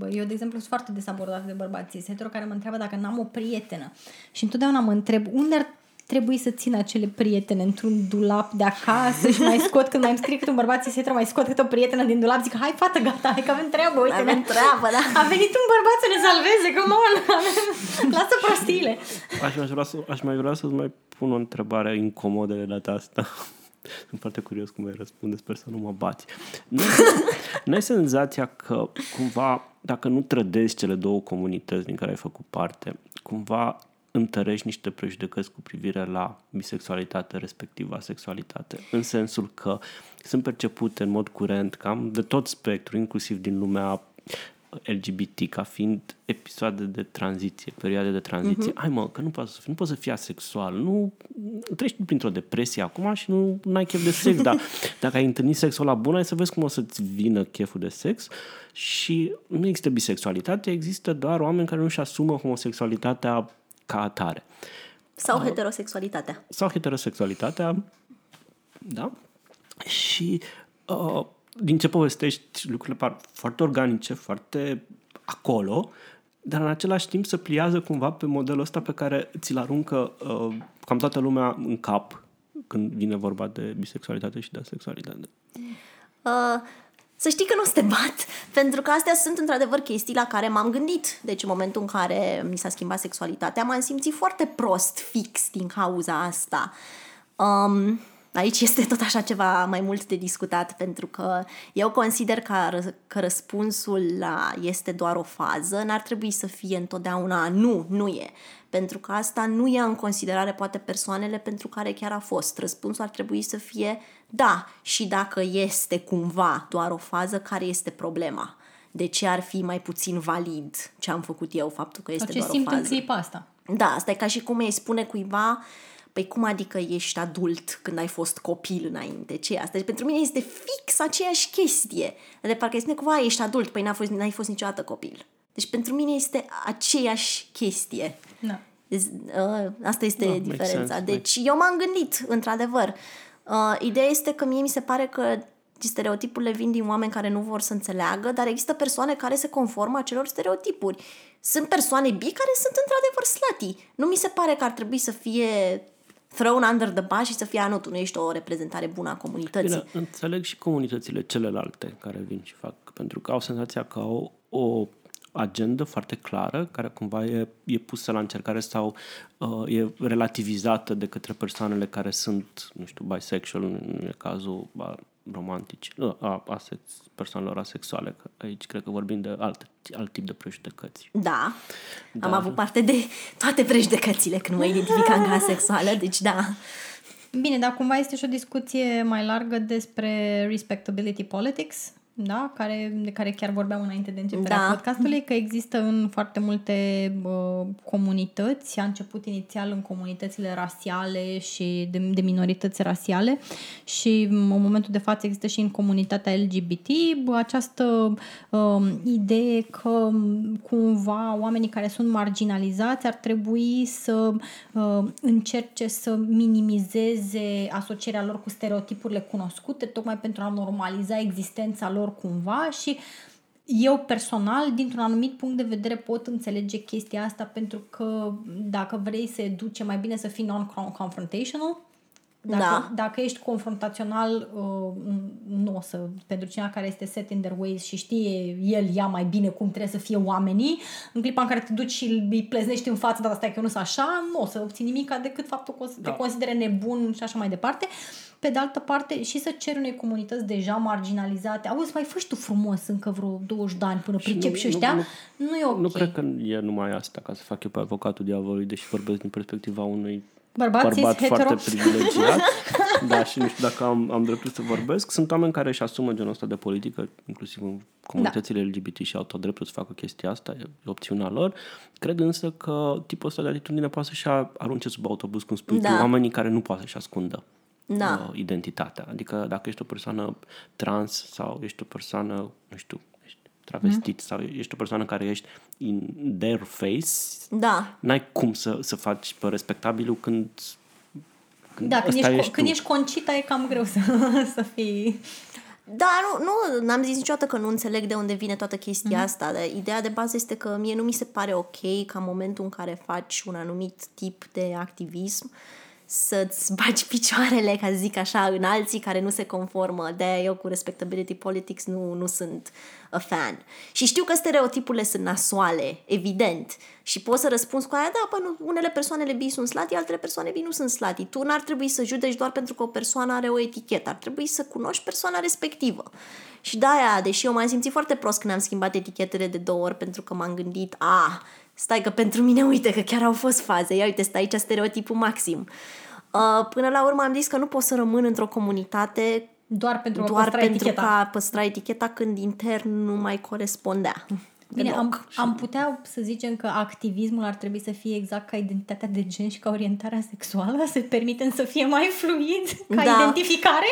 uh, eu de exemplu sunt foarte desabordată de bărbații hetero care mă întreabă dacă n-am o prietenă și întotdeauna mă întreb unde ar trebuie să țin acele prietene într-un dulap de acasă și mai scot când mai îmi scrie câte un bărbat ți mai scot câte o prietenă din dulap, zic, hai fată, gata, hai că avem treabă, uite. Avem treabă, da. A venit un bărbat să ne salveze, come on, lasă prostiile. Aș mai vrea să, aș mai vrea să-ți mai pun o întrebare incomodă de data asta. Sunt foarte curios cum ai răspunde, sper să nu mă bați. Nu ai senzația că cumva, dacă nu trădezi cele două comunități din care ai făcut parte, cumva întărești niște prejudecăți cu privire la bisexualitate, respectiv asexualitate, în sensul că sunt percepute în mod curent cam de tot spectru, inclusiv din lumea LGBT ca fiind episoade de tranziție, perioade de tranziție. Uh-huh. Hai mă, că nu poți să fii, nu poți să fii asexual, nu treci printr-o depresie acum și nu ai chef de sex, dar dacă ai întâlnit sexul la bun, ai să vezi cum o să-ți vină cheful de sex și nu există bisexualitate, există doar oameni care nu-și asumă homosexualitatea ca atare. Sau uh, heterosexualitatea. Sau heterosexualitatea, da. Și uh, din ce povestești, lucrurile par foarte organice, foarte acolo, dar în același timp se pliază cumva pe modelul ăsta pe care ți-l aruncă uh, cam toată lumea în cap când vine vorba de bisexualitate și de asexualitate. Uh, să știi că nu o să te bat, pentru că astea sunt într-adevăr chestii la care m-am gândit. Deci în momentul în care mi s-a schimbat sexualitatea, m-am simțit foarte prost fix din cauza asta. Um, aici este tot așa ceva mai mult de discutat, pentru că eu consider că, că răspunsul la este doar o fază, n-ar trebui să fie întotdeauna nu, nu e. Pentru că asta nu ia în considerare poate persoanele pentru care chiar a fost. Răspunsul ar trebui să fie da, și dacă este cumva doar o fază, care este problema? De ce ar fi mai puțin valid ce am făcut eu, faptul că este ce doar simt o fază? în clipa asta. Da, asta e ca și cum îi spune cuiva Păi cum adică ești adult când ai fost copil înainte? Ce asta? Deci pentru mine este fix aceeași chestie. De parcă îi spune cumva, ești adult, păi n-ai fost, n-ai fost niciodată copil. Deci pentru mine este aceeași chestie. Da. Deci, uh, asta este no, diferența. Deci eu m-am gândit, într-adevăr. Uh, ideea este că mie mi se pare că stereotipurile vin din oameni care nu vor să înțeleagă, dar există persoane care se conformă acelor stereotipuri. Sunt persoane bi care sunt într-adevăr slati. Nu mi se pare că ar trebui să fie thrown under the bus și să fie, anul, tu nu ești o reprezentare bună a comunității. Bine, înțeleg și comunitățile celelalte care vin și fac, pentru că au senzația că au o agendă foarte clară, care cumva e, e pusă la încercare sau uh, e relativizată de către persoanele care sunt, nu știu, bisexual, în cazul ba, romantici, uh, a, asex, persoanelor asexuale. Aici cred că vorbim de alt, alt tip de prejudecăți. Da, Dar... am avut parte de toate prejudecățile când mă identificam ca asexuală, deci da. Bine, dar cumva este și o discuție mai largă despre respectability politics, da, care, de care chiar vorbeam înainte de începerea Da. podcastului, că există în foarte multe uh, comunități, a început inițial în comunitățile rasiale și de, de minorități rasiale și în momentul de față există și în comunitatea LGBT această uh, idee că um, cumva oamenii care sunt marginalizați ar trebui să uh, încerce să minimizeze asocierea lor cu stereotipurile cunoscute, tocmai pentru a normaliza existența lor cumva și eu personal, dintr-un anumit punct de vedere, pot înțelege chestia asta pentru că dacă vrei să educe, mai bine să fii non-confrontational. Dacă, Da. dacă ești confrontațional, uh, nu o să, pentru cineva care este set in their ways și știe el, ea mai bine cum trebuie să fie oamenii, în clipa în care te duci și îi pleznești în față, dar stai că eu nu sunt așa, nu o să obții nimic decât faptul că o să Da. te considere nebun și așa mai departe. Pe de altă parte, și să ceri unei comunități deja marginalizate, auzi, mai fă și tu frumos încă vreo 20 de ani până pricep nu- și nu- ăștia, nu- nu, e ok. Nu cred că e numai asta ca să fac eu pe avocatul diavolului, deși vorbesc din perspectiva unui Bărbat, bărbat cis, hetero. foarte privilegiat. da, și nu știu dacă am, am dreptul să vorbesc. Sunt oameni care își asumă genul ăsta de politică, inclusiv în comunitățile LGBT și au tot dreptul să facă chestia asta, e opțiunea lor. Cred însă că tipul ăsta de atitudine poate să-și arunce sub autobuz, cum spui Da. tu, oamenii care nu poate să-și ascundă Da. uh, identitatea. Adică dacă ești o persoană trans sau ești o persoană, nu știu, ești travestit sau ești o persoană care ești in their face, Da. n-ai cum să, să faci pe respectabilul când, când Da, când ăsta ești, ești când tu. ești concita e cam greu să, să fii... Da, nu, nu, n-am zis niciodată că nu înțeleg de unde vine toată chestia mm-hmm. asta, dar ideea de bază este că mie nu mi se pare ok ca în momentul în care faci un anumit tip de activism să-ți bagi picioarele, ca să zic așa, în alții care nu se conformă. de eu cu respectability politics nu, nu sunt a fan. Și știu că stereotipurile sunt nasoale, evident. Și poți să răspunzi cu aia, da, păi nu, unele persoane bi sunt slati, altele persoane bi nu sunt slati. Tu n-ar trebui să judeci doar pentru că o persoană are o etichetă. Ar trebui să cunoști persoana respectivă. Și de-aia, deși eu m-am simțit foarte prost când am schimbat etichetele de două ori pentru că m-am gândit, a, stai că pentru mine, uite că chiar au fost faze, ia uite, stai aici stereotipul maxim. Uh, până la urmă am zis că nu pot să rămân într-o comunitate Doar pentru a doar păstra pentru eticheta. că a păstra eticheta când intern nu mai corespundea. Bine, deloc. am, am putea să zicem că activismul ar trebui să fie exact ca identitatea de gen și ca orientarea sexuală, să permitem să fie mai fluid ca Da. identificare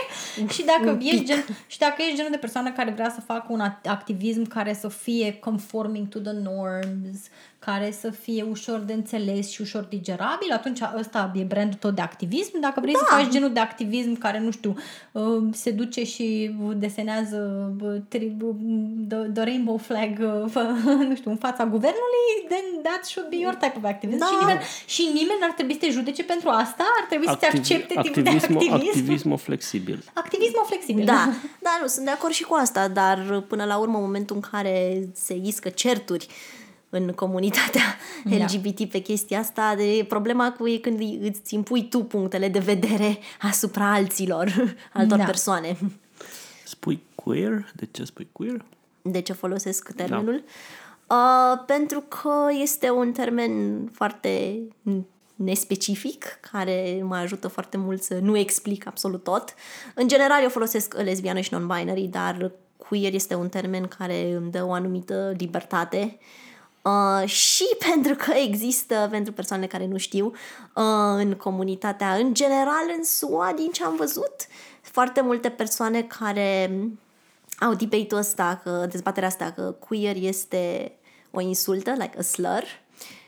și dacă, Un ești pic. gen, și dacă ești genul de persoană care vrea să facă un act- activism care să fie conforming to the norms, care să fie ușor de înțeles și ușor digerabil, atunci ăsta e brandul tău de activism. Dacă vrei Da. să faci genul de activism care, nu știu, uh, se duce și desenează uh, tri- uh, the, the rainbow flag, uh, fă- nu știu, în fața guvernului, then that should be your type of activism. Da. Și, nimeni, și nimeni n-ar trebui să te judece pentru asta, ar trebui să te accepte tipul de activismul, activism. activismul flexibil. Activismul flexibil. Da, da, nu, sunt de acord și cu asta, dar până la urmă, în momentul în care se iscă certuri în comunitatea Da. LGBT pe chestia asta, de problema cu e când îi- îți impui tu punctele de vedere asupra alților, altor Da. persoane. Spui queer? De ce spui queer? De ce folosesc termenul? Uh, pentru că este un termen foarte nespecific, care mă ajută foarte mult să nu explic absolut tot. În general, eu folosesc lesbiană și non-binary, dar queer este un termen care îmi dă o anumită libertate Uh, și pentru că există, pentru persoanele care nu știu, uh, în comunitatea, în general, în SUA, din ce am văzut, foarte multe persoane care au debate-ul ăsta, că, dezbaterea asta, că queer este o insultă, like a slur,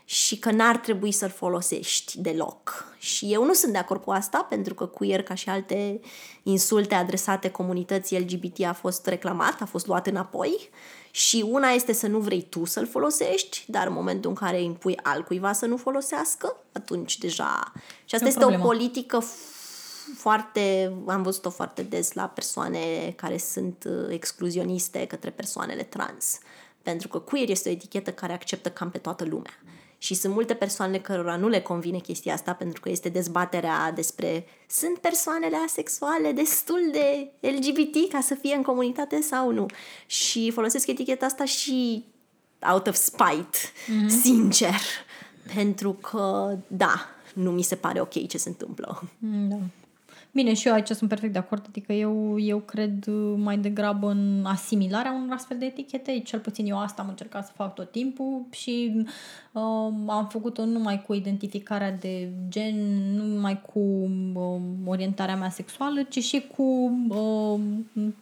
și că n-ar trebui să-l folosești deloc. Și eu nu sunt de acord cu asta, pentru că queer, ca și alte insulte adresate comunității LGBT, a fost reclamat, a fost luat înapoi. Și una este să nu vrei tu să-l folosești, dar în momentul în care impui altcuiva să nu folosească, atunci deja... Și asta E o este o problemă. politică f- foarte, am văzut-o foarte des la persoane care sunt uh, excluzioniste către persoanele trans. Pentru că queer este o etichetă care acceptă cam pe toată lumea. Și sunt multe persoane cărora nu le convine chestia asta pentru că este dezbaterea despre sunt persoanele asexuale destul de LGBT ca să fie în comunitate sau nu. Și folosesc eticheta asta și out of spite, mm-hmm. sincer. Pentru că, da, nu mi se pare ok ce se întâmplă. Da. Bine, și eu aici sunt perfect de acord, adică eu, eu cred uh, mai degrabă în asimilarea unor astfel de etichete, cel puțin eu asta am încercat să fac tot timpul și uh, am făcut-o numai cu identificarea de gen, nu numai cu uh, orientarea mea sexuală, ci și cu uh,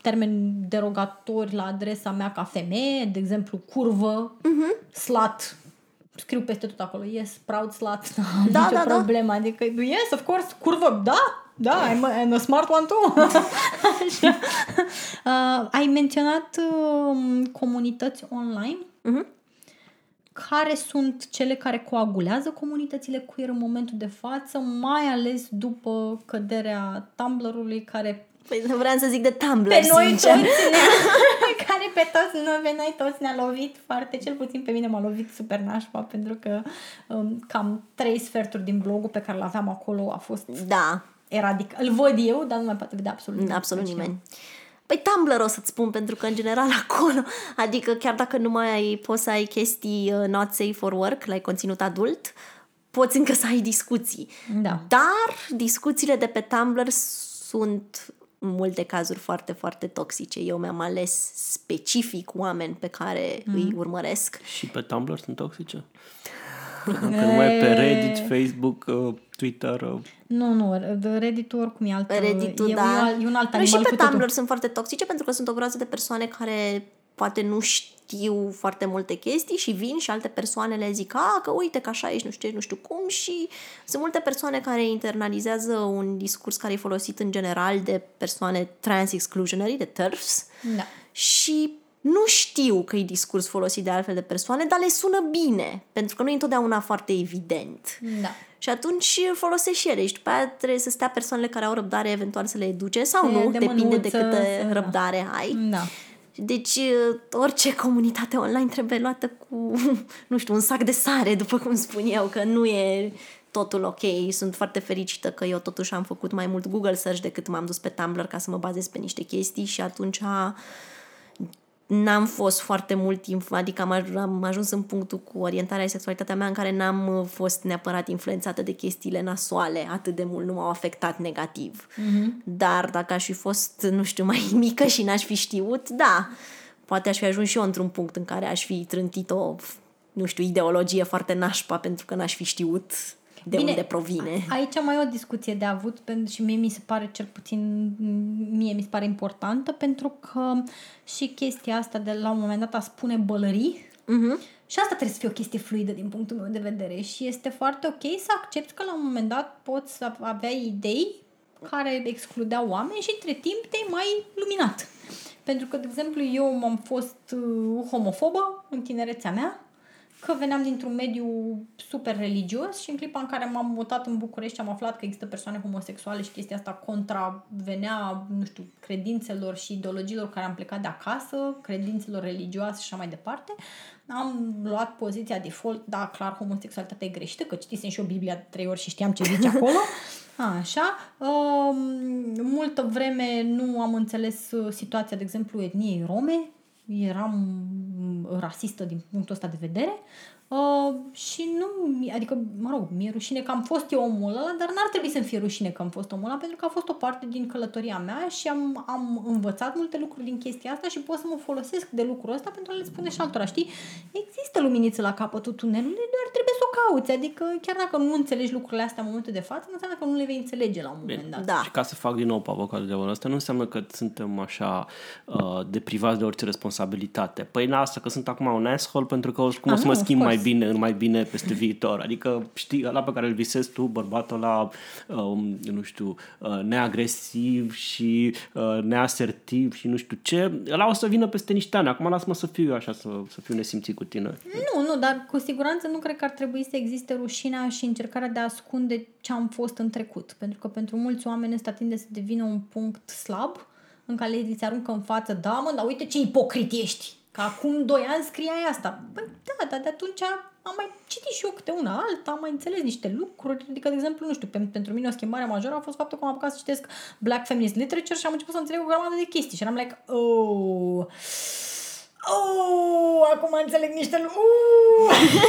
termeni derogatori la adresa mea ca femeie, de exemplu curvă, uh-huh. slut, scriu peste tot acolo, yes, proud slut, Da, nicio da, da. problemă, adică, yes, of course, curvă, da, da, I'm a, I'm a smart one too. Așa. Uh, ai menționat uh, comunități online. Mhm. Care sunt cele care coagulează comunitățile queer în momentul de față, mai ales după căderea Tumblr-ului care Păi vreau să zic de Tumblr, pe noi sincer. toți ne care pe toți, noi, pe noi toți ne-a lovit foarte, cel puțin pe mine m-a lovit super nașpa, pentru că um, cam trei sferturi din blogul pe care l-aveam acolo a fost Da, eradic. Îl văd eu, dar nu mai poate vedea absolut nimeni. absolut Deci, nimeni. Păi Tumblr o să-ți spun, pentru că în general acolo, adică chiar dacă nu mai ai, poți să ai chestii uh, not safe for work, la conținut adult, poți încă să ai discuții. Da. Dar discuțiile de pe Tumblr sunt în multe cazuri foarte, foarte toxice. Eu mi-am ales specific oameni pe care mm. îi urmăresc. Și pe Tumblr sunt toxice? Că nu mai e pe Reddit, Facebook, uh, Twitter. uh, Nu, nu, Reddit-ul oricum e alt, Reddit-ul, e, da. e, e un alt Nu, animal și pe cu totul. Tumblr sunt foarte toxice pentru că sunt o groază de persoane care poate nu știu foarte multe chestii și vin și alte persoane le zic, a, că uite că așa ești, nu știu ce, nu știu cum și sunt multe persoane care internalizează un discurs care e folosit în general de persoane trans-exclusionary, de TERFs Da. și nu știu că e discurs folosit de altfel de persoane, dar le sună bine, pentru că nu e întotdeauna foarte evident. Da. Și atunci folosești și ele și după aia trebuie să stea persoanele care au răbdare eventual să le educe sau E nu, de depinde de mânuță, câtă să- da. răbdare ai. Da. Deci orice comunitate online trebuie luată cu, nu știu, un sac de sare, după cum spun eu, că nu e totul ok. Sunt foarte fericită că eu totuși am făcut mai mult Google search decât m-am dus pe Tumblr ca să mă bazez pe niște chestii și atunci n-am fost foarte mult timp, adică am, aj- am ajuns în punctul cu orientarea și sexualitatea mea în care n-am uh, fost neapărat influențată de chestiile nasoale, atât de mult nu m-au afectat negativ. Mm-hmm. Dar dacă aș fi fost, nu știu, mai mică și n-aș fi știut, da, poate aș fi ajuns și eu într-un punct în care aș fi trântit o, nu știu, ideologie foarte nașpa pentru că n-aș fi știut de Bine, unde provine. a- Aici mai e o discuție de avut pentru și mie mi se pare cel puțin mie mi se pare importantă pentru că și chestia asta de la un moment dat a spune bălării Mhm. și asta trebuie să fie o chestie fluidă din punctul meu de vedere și este foarte ok să accepti că la un moment dat poți să aveai idei care excludeau oameni și între timp te-ai mai luminat. Pentru că, de exemplu, eu am fost uh, homofobă în tinerețea mea, că veneam dintr-un mediu super religios și în clipa în care m-am mutat în București am aflat că există persoane homosexuale și chestia asta contravenea, nu știu, credințelor și ideologiilor care am plecat de acasă, credințelor religioase și așa mai departe. Am luat poziția default, da, clar, homosexualitatea e greșită, că citisem și eu Biblia de trei ori și știam ce zice acolo. Așa. Um, multă vreme nu am înțeles uh, situația, de exemplu, etniei rome. Eram mm, rasistă din punctul ăsta de vedere. Uh, și nu, adică, mă rog, mi-e rușine că am fost eu omul ăla, dar n-ar trebui să-mi fie rușine că am fost omul ăla, pentru că a fost o parte din călătoria mea și am, am învățat multe lucruri din chestia asta și pot să mă folosesc de lucrul ăsta pentru a le spune și altora, știi? Există luminiță la capătul tunelului, doar trebuie să o cauți, adică chiar dacă nu înțelegi lucrurile astea în momentul de față, nu înseamnă că nu le vei înțelege la un moment dat. Da. Și ca să fac din nou pe avocatul diavolului ăsta, nu înseamnă că suntem așa uh, deprivați de orice responsabilitate. Păi na, asta că sunt acum un asshole pentru că oricum Ah, o să nu, mă of schimb mai course. bine, mai bine peste viitor. Adică știi, ăla pe care îl visezi tu, bărbatul ăla, um, nu știu, uh, neagresiv și uh, neasertiv și nu știu ce, ăla o să vină peste niște ani. Acum lasă-mă să fiu eu așa, să, să fiu nesimțit cu tine. Nu, nu, dar cu siguranță nu cred că ar trebui să existe rușinea și încercarea de a ascunde ce am fost în trecut. Pentru că pentru mulți oameni ăsta tinde să devină un punct slab în care li se aruncă în față, da mă, dar uite ce ipocrit ești. Că acum doi ani scriai asta. Păi da, dar de atunci am mai citit și eu câte una alta, am mai înțeles niște lucruri. Adică, de exemplu, nu știu, pen- pentru mine o schimbare majoră a fost faptul că am apucat să citesc Black Feminist Literature și am început să înțeleg o grămadă de chestii. Și eram like, oh, Oh, acum înțeleg niște lucruri.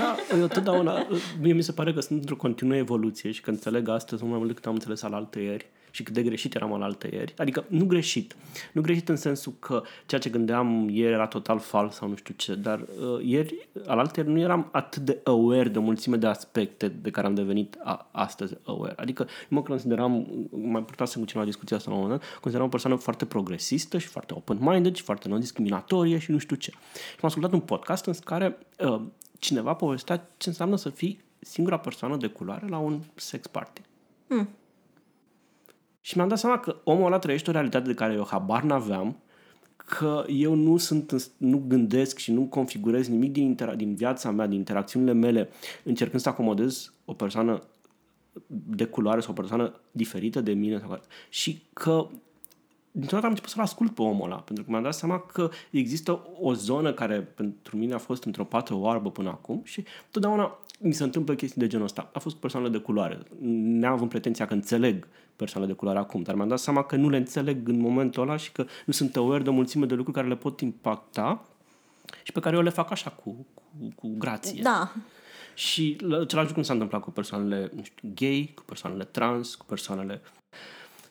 Da, eu totdeauna, mie mi se pare că sunt într-o continuă evoluție și că înțeleg astăzi mai mult decât am înțeles al alte ieri și cât de greșit eram al alte ieri. Adică nu greșit. Nu greșit în sensul că ceea ce gândeam ieri era total fals sau nu știu ce, dar uh, ieri, al alte ieri, nu eram atât de aware de o mulțime de aspecte de care am devenit a, astăzi aware. Adică eu mă consideram, mai purtasem cu cineva discuția asta la un moment dat, consideram o persoană foarte progresistă și foarte open-minded și foarte non-discriminatorie și nu știu ce. Și am ascultat un podcast în care uh, cineva povestea ce înseamnă să fii singura persoană de culoare la un sex party. Hmm. Și mi-am dat seama că omul ăla trăiește o realitate de care eu habar n-aveam, că eu nu sunt, nu gândesc și nu configurez nimic din, intera- din viața mea, din interacțiunile mele, încercând să acomodez o persoană de culoare sau o persoană diferită de mine. Sau... Și că dintr-o dată am început să-l ascult pe omul ăla, pentru că mi-am dat seama că există o zonă care pentru mine a fost într-o pată oarbă până acum și totdeauna mi se întâmplă chestii de genul ăsta. A fost cu persoanele de culoare. Neam pretenția că înțeleg persoanele de culoare acum, dar mi-am dat seama că nu le înțeleg în momentul ăla și că nu sunt aware de o mulțime de lucruri care le pot impacta și pe care eu le fac așa, cu, cu, cu grație. Da. Și același lucru nu s-a întâmplat cu persoanele nu știu, gay, cu persoanele trans, cu persoanele...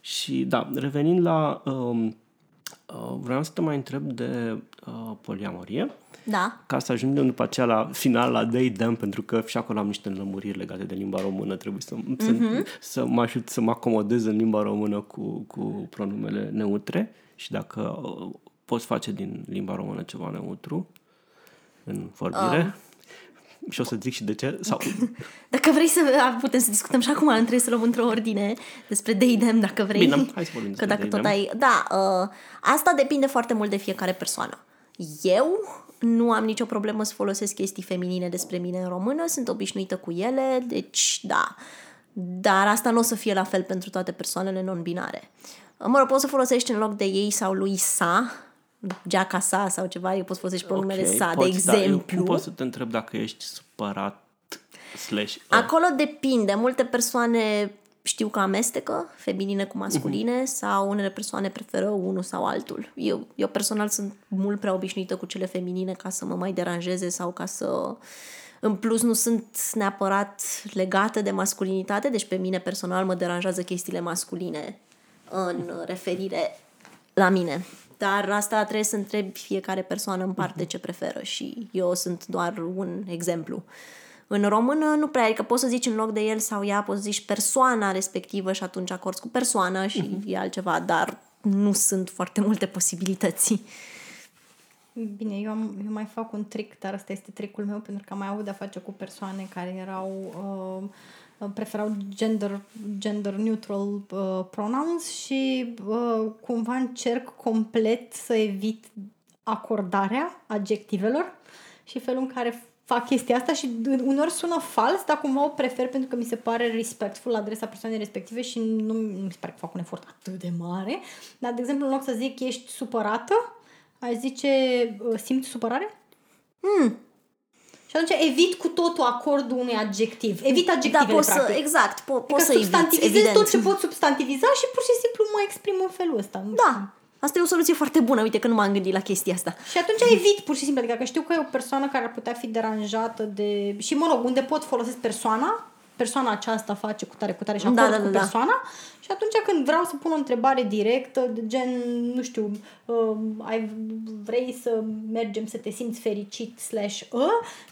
Și da, revenind la... Um, uh, vreau să te mai întreb de uh, poliamorie. Da. Ca să ajungem după aceea la final, la they, them, pentru că și acolo am niște înlămuriri legate de limba română. Trebuie să, mm-hmm. să, Mhm. să mă ajut să mă acomodez în limba română cu, cu pronumele neutre și dacă uh, poți face din limba română ceva neutru în vorbire. Um. Și o să zic și de ce. Sau, Dacă vrei să putem să discutăm și acum, nu trebuie să luăm într-o ordine despre Deidem, dacă vrei. Bine, hai să vorbim Că despre dacă Deidem. tot ai... Da, uh, asta depinde foarte mult de fiecare persoană. Eu nu am nicio problemă să folosesc chestii feminine despre mine în română, sunt obișnuită cu ele, deci da. Dar asta nu o să fie la fel pentru toate persoanele non-binare. Mă rog, poți să folosești în loc de ei sau lui sa, geaca sa sau ceva, eu pot să folosești pronumele Ok, sa, de poți, da, eu exemplu. cum pot să te întreb dacă ești supărat slash uh, Acolo depinde. Multe persoane știu că amestecă feminine cu masculine sau unele persoane preferă unul sau altul. Eu, eu personal sunt mult prea obișnuită cu cele feminine ca să mă mai deranjeze sau ca să... În plus, nu sunt neapărat legată de masculinitate, deci pe mine personal mă deranjează chestiile masculine în referire la mine. Dar asta trebuie să întrebi fiecare persoană în parte ce preferă și eu sunt doar un exemplu. În română nu prea, adică poți să zici în loc de el sau ea, poți să zici persoana respectivă și atunci acorzi cu persoana și uh-huh. e altceva, dar nu sunt foarte multe posibilități. Bine, eu, am, eu mai fac un trick, dar ăsta este tricul meu, pentru că am mai avut de-a face cu persoane care erau uh, preferau gender, gender neutral uh, pronouns și uh, cumva încerc complet să evit acordarea adjectivelor și felul în care fac chestia asta și uneori sună fals, dar cumva o prefer pentru că mi se pare respectful la adresa persoanei respective și nu, nu mi se pare că fac un efort atât de mare. Dar, de exemplu, în loc să zic ești supărată, aș zice uh, simți supărare? Hmm. Și atunci evit cu totul acordul unui adjectiv. Evit adjectivele, Da, poți să, practic. exact, po- Adică poți să eviți, substantivizez evident. tot ce pot substantiviza și pur și simplu mă exprim în felul ăsta. Nu știu. Da, asta e o soluție foarte bună, uite că nu m-am gândit la chestia asta. Și atunci evit pur și simplu, adică că știu că e o persoană care ar putea fi deranjată de... Și mă rog, unde pot folosesc persoana, persoana aceasta face cu tare, cu tare și Da, acord da, da, cu da. persoana și atunci când vreau să pun o întrebare directă, de gen, nu știu, uh, ai, vrei să mergem să te simți fericit slash uh,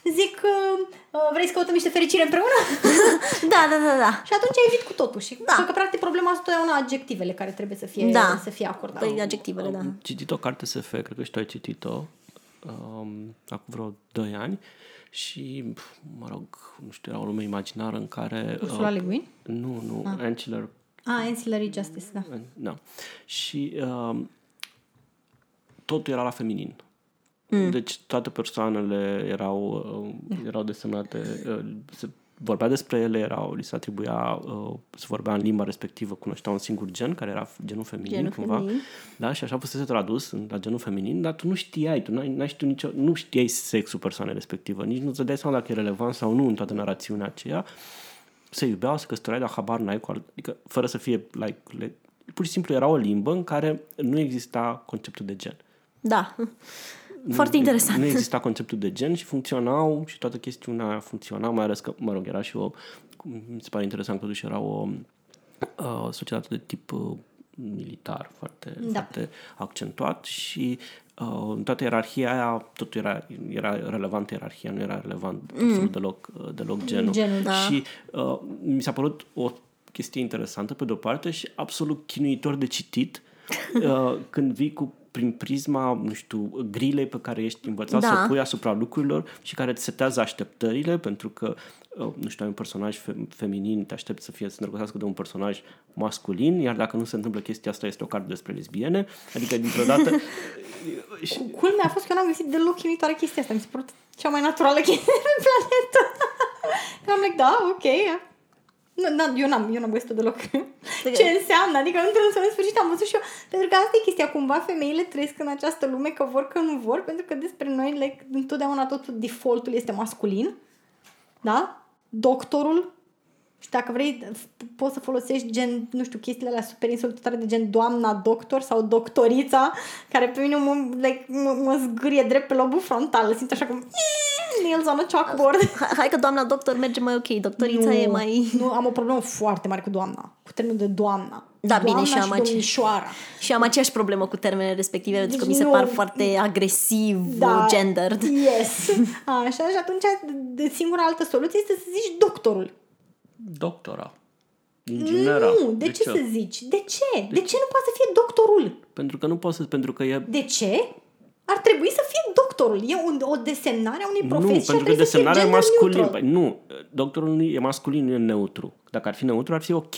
zic, uh, uh, vrei să căutăm niște fericire împreună? Da, da, da, da. și atunci evit cu totul. Și Da. că practic problema asta e una adjectivele care trebuie să fie, Da. să fie acordate. Păi adjectivele, da. Am citit o carte SF, cred că și tu ai citit-o, um, acum vreo 2 ani și, pf, mă rog, nu știu, era o lume imaginară în care... Ursula Le Guin? Nu, nu, ah. Ancillary Ah, Ancillary Justice, da. Da. Și um, totul era la feminin. Mm. Deci toate persoanele erau, uh, erau desemnate, uh, se vorbea despre ele, erau, li se atribuia, uh, se vorbea în limba respectivă, cunoștea un singur gen, care era genul feminin, Genul cumva. feminin. Da, și așa fusese tradus în, la genul feminin, dar tu nu știai, tu n-ai, n-ai știut nicio, nu știai sexul persoanei respectivă, nici nu-ți dai seama dacă e relevant sau nu în toată narațiunea aceea. Se iubeau, se căsătoreau, dar habar n-ai cu alt, adică fără să fie like, le, pur și simplu era o limbă în care nu exista conceptul de gen. Da. Foarte interesant. Nu exista conceptul de gen și funcționau și toată chestiunea aia funcționa, mai ales că, mă rog, era și o, mi se pare interesant că totuși era o uh, societate de tip uh, militar foarte, Da. foarte accentuat și uh, în toată ierarhia aia totul era, era relevant ierarhia, nu era relevant mm. absolut deloc, uh, deloc genul. Genul, da. Și uh, mi s-a părut o chestie interesantă pe de-o parte și absolut chinuitor de citit uh, când vii cu prin prisma, nu știu, grilei pe care ești învățat Da. să o pui asupra lucrurilor și care îți setează așteptările, pentru că, uh, nu știu, ai un personaj fe- feminin, te aștepți să fie să îndrăgostească de un personaj masculin, iar dacă nu se întâmplă chestia asta, este o carte despre lesbiene. Adică, dintr-o dată... și, Culmea a fost că eu n-am găsit deloc chinuitoare chestia asta. Mi se părut cea mai naturală chestie pe planetă. Că am like, da, ok. Nu, na, eu, n-am, eu n-am găsit deloc ce înseamnă. Adică într-un în sfârșit am văzut și eu. Pentru că asta e chestia. Cumva femeile trăiesc în această lume că vor că nu vor. Pentru că despre noi like, întotdeauna totul defaultul este masculin. Da? Doctorul și dacă vrei, f- poți să folosești gen, nu știu, chestiile alea super insultătoare de gen doamna doctor sau doctorița, care pe mine mă, like, mă, mă zgârie drept pe lobul frontal. Simt așa cum "Eh, nails on a chalkboard. Hai, hai că doamna doctor merge mai ok, doctorița e mai... Nu, am o problemă foarte mare cu doamna. Cu termenul de doamna. Da, doamna bine, și am ace- domnișoara. Și am aceeași problemă cu termenele respective, pentru că Deci mi se nu- par foarte agresiv, Da. gendered. Yes. Așa, și atunci de singura altă soluție este să zici doctorul. Doctora, inginera. Nu, de, ce, să zici? De ce? De, ce nu poate să fie doctorul? Pentru că nu poți să... Pentru că e De ce? Ar trebui să fie doctorul. E un, o desemnare a unei Nu, profesii și ar pentru că trebui să fie desemnarea e gender masculin. neutral. Păi, nu, doctorul nu e masculin, nu e neutru. Dacă ar fi neutru, ar fi ok.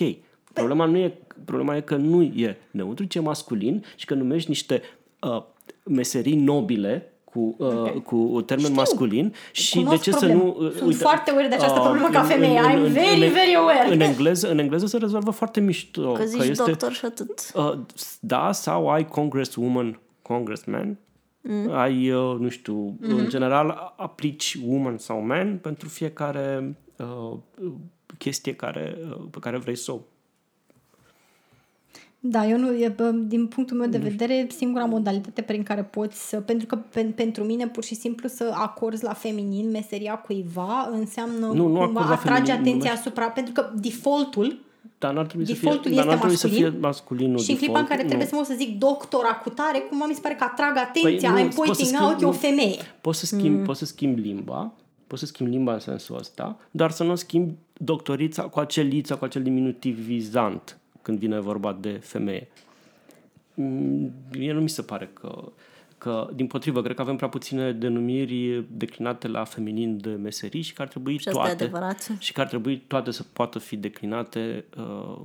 Problema, nu e, problema e că nu e neutru, ci e masculin și că numești niște uh, meserii nobile cu, uh, Ok. cu termen Știu. masculin și Cunosc de ce problema. să nu... uh, Sunt foarte aware de această problemă ca în- femeie. în- I'm în- very, în- very aware. În engleză, în engleză se rezolvă foarte mișto. Că zici este, doctor și atât. Uh, da, sau ai congresswoman, congressman, mm. ai, uh, nu știu, mm-hmm. în general aplici woman sau man pentru fiecare uh, chestie care, uh, pe care vrei să o Da, eu nu, e, bă, din punctul meu de vedere, singura modalitate prin care poți să, pentru că pe, pentru mine pur și simplu să acorzi la feminin meseria cuiva înseamnă Nu, nu cumva acorzi la atrage feminin, atenția numești- asupra, pentru că defaultul Dar n-ar trebui Defaultul să fie, dar este n-ar trebui să masculin fie masculinul și în clipa în default, care nu. trebuie să mă să zic doctora cu tare, cumva mi se pare că atrag atenția, Păi nu, I'm poți să pointing schimbi- out, e o nu. femeie. Poți să schimbi, mm. poți să schimbi limba, poți să schimbi limba în sensul ăsta, dar să nu schimbi doctorița cu acel lița, cu acel diminutivizant când vine vorba de femeie. Mm, Mie nu mi se pare că, că din potrivă, cred că avem prea puține denumiri declinate la feminin de meserii și că ar trebui Și asta e toate adevărat. și că ar trebui toate să poată fi declinate uh,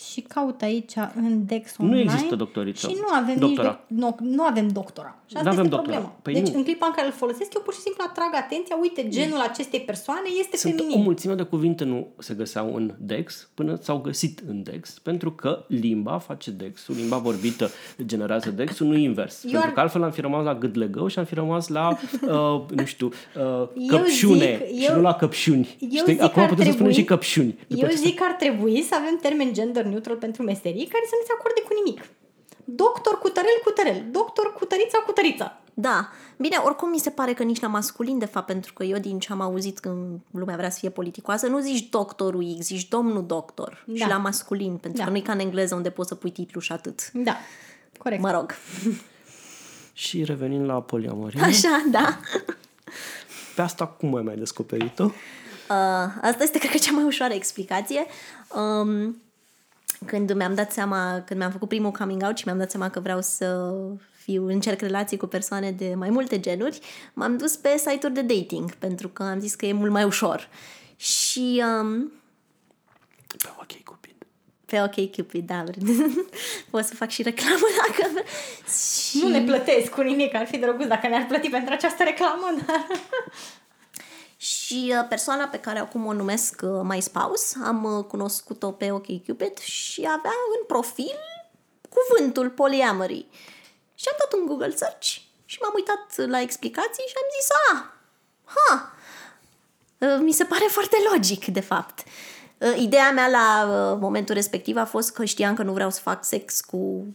Și caut aici în Dex Nu Online. există doctoriță. Și nu avem Doctora. nici doc- nu, nu avem doctora. Și asta Nu avem este doctora. problema. Păi deci nu. în clipa în care îl folosesc, eu pur și simplu atrag atenția, uite, genul acestei persoane este Sunt feminin. o mulțime de cuvinte nu se găseau în Dex până s-au găsit în Dex, pentru că limba face Dex-ul, limba vorbită generează Dex-ul, nu invers. Eu pentru ar- că altfel am fi rămas la gâdlegău și am fi rămas la, uh, nu știu, uh, căpșune zic- și eu- nu la căpșuni. eu Știi? zic Acum că ar putem să spunem trebui- și căpșuni. Eu zic că ar trebui să avem termen gender neutral pentru meserii care să nu se acorde cu nimic. Doctor cu tărel cu tărel, doctor cu tărița cu tărița. Da. Bine, oricum mi se pare că nici la masculin, de fapt, pentru că eu din ce am auzit când lumea vrea să fie politicoasă, nu zici doctorul X, zici domnul doctor. Da. Și la masculin, pentru Da. că nu e ca în engleză unde poți să pui titlu și atât. Da, corect. Mă rog. Și revenind la poliamorie, Așa, da. pe asta cum ai mai descoperit-o? Uh, asta este, cred că, cea mai ușoară explicație. Um, când mi-am dat seama, când mi-am făcut primul coming out și mi-am dat seama că vreau să fiu, încerc relații cu persoane de mai multe genuri, m-am dus pe site-uri de dating, pentru că am zis că e mult mai ușor. Și um, Pe OK Cupid. pe OK Cupid, da, pot să fac și reclamă dacă vreau. Și... Nu ne plătesc cu nimic, ar fi drăguț dacă ne-ar plăti pentru această reclamă, dar... Și uh, persoana pe care acum o numesc uh, My Spouse, am uh, cunoscut-o pe OkCupid și avea în profil cuvântul polyamory. Și am dat un Google search și m-am uitat la explicații și am zis, ah, ha, Uh, mi se pare foarte logic, de fapt. Uh, Ideea mea la uh, momentul respectiv a fost că știam că nu vreau să fac sex cu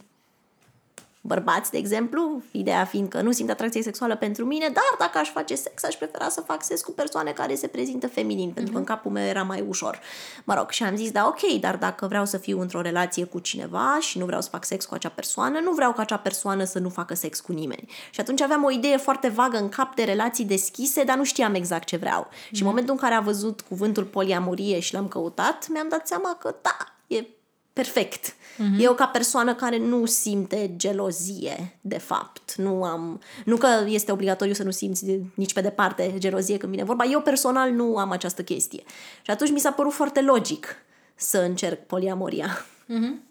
bărbați, de exemplu, ideea fiind că nu simt atracție sexuală pentru mine, dar dacă aș face sex, aș prefera să fac sex cu persoane care se prezintă feminin, pentru că în capul meu era mai ușor. Mă rog, și am zis, da, ok, dar dacă vreau să fiu într-o relație cu cineva și nu vreau să fac sex cu acea persoană, nu vreau ca acea persoană să nu facă sex cu nimeni. Și atunci aveam o idee foarte vagă în cap de relații deschise, dar nu știam exact ce vreau. Și în momentul în care a văzut cuvântul poliamorie și l-am căutat, mi-am dat seama că da, e perfect. Uh-huh. Eu ca persoană care nu simte gelozie, de fapt. Nu am... Nu că este obligatoriu să nu simți de, nici pe departe gelozie când vine vorba. Eu personal nu am această chestie. Și atunci mi s-a părut foarte logic să încerc poliamoria. Uh-huh.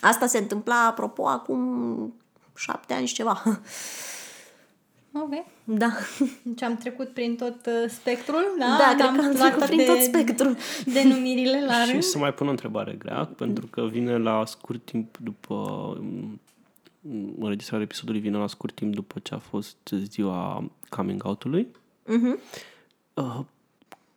Asta se întâmpla, apropo, acum șapte ani și ceva. Ok. Da. Deci am trecut prin tot uh, spectrul, da? Da, cred că am trecut prin tot spectrul. Denumirile la Și rând. să mai pun o întrebare grea, pentru că vine la scurt timp după mm, înregistrarea episodului vine la scurt timp după ce a fost ziua coming out-ului. Uh-huh. Uh,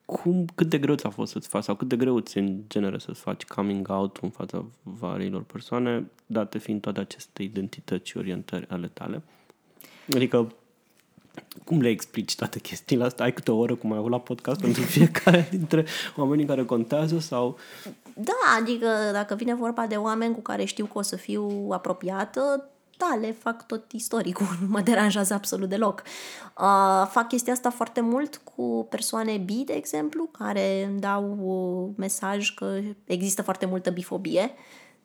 cum, cât de greu ți-a fost să-ți faci sau cât de greu ți în genere să-ți faci coming out în fața variilor persoane, date fiind toate aceste identități și orientări ale tale? Adică, cum le explici toate chestiile astea? Ai câte o oră cum ai avut la podcast pentru fiecare dintre oamenii care contează sau... Da, adică dacă vine vorba de oameni cu care știu că o să fiu apropiată, da, le fac tot istoricul, nu mă deranjează absolut deloc. Uh, fac chestia asta foarte mult cu persoane bi, de exemplu, care îmi dau uh, mesaj că există foarte multă bifobie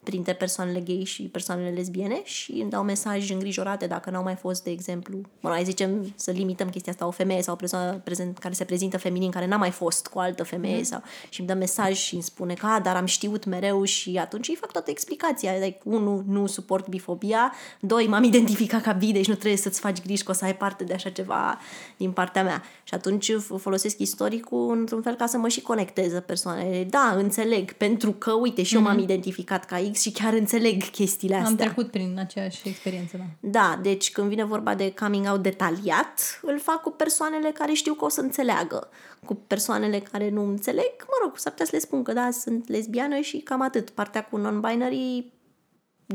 printre persoanele gay și persoanele lesbiene și îmi dau mesaje îngrijorate dacă n-au mai fost, de exemplu, mă, hai zicem să limităm chestia asta, o femeie sau o persoană prezent, care se prezintă feminin, care n-a mai fost cu o altă femeie mm. sau, și îmi dă mesaj și îmi spune că, a, dar am știut mereu și atunci îi fac toată explicația. Like, unu, nu suport bifobia, doi, m-am identificat ca bi, deci nu trebuie să-ți faci griji că o să ai parte de așa ceva din partea mea. Și atunci folosesc istoricul într-un fel ca să mă și conecteze persoanele. Da, înțeleg, pentru că, uite, și eu m-am identificat ca X și chiar înțeleg chestiile astea. Am trecut prin aceeași experiență, da. Da, deci când vine vorba de coming out detaliat, îl fac cu persoanele care știu că o să înțeleagă. Cu persoanele care nu înțeleg, mă rog, s-ar putea să le spun că da, sunt lesbiană și cam atât. Partea cu non-binary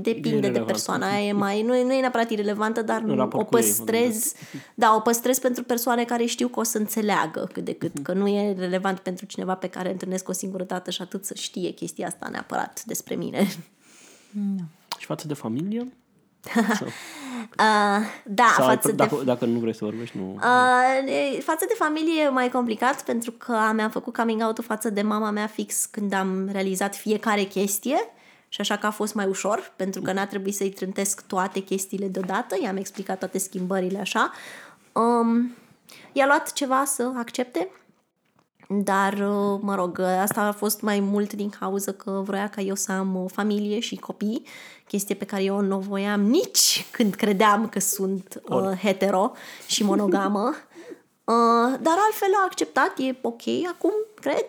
depinde de irelevant. persoana aia, e mai, nu, e, nu e neapărat irelevantă, dar În raport o cu ei, păstrez, da, o păstrez pentru persoane care știu că o să înțeleagă cât de cât, Mhm. că nu e relevant pentru cineva pe care întâlnesc o singură dată și atât să știe chestia asta neapărat despre mine. Și față de familie? Sau, Uh, da, sau ai, față de dacă, dacă nu vrei să vorbești, nu... Uh, e- față de familie e mai complicat pentru că mi-am făcut coming out față de mama mea fix când am realizat fiecare chestie și așa că a fost mai ușor pentru că n-a trebuit să-i trântesc toate chestiile deodată, i-am explicat toate schimbările așa. Um, i-a luat ceva să accepte, dar, uh, mă rog, asta a fost mai mult din cauza că vroia ca eu să am o familie și copii, chestie pe care eu nu o voiam nici când credeam că sunt uh, hetero și monogamă. Uh, dar altfel a acceptat, e ok acum, cred.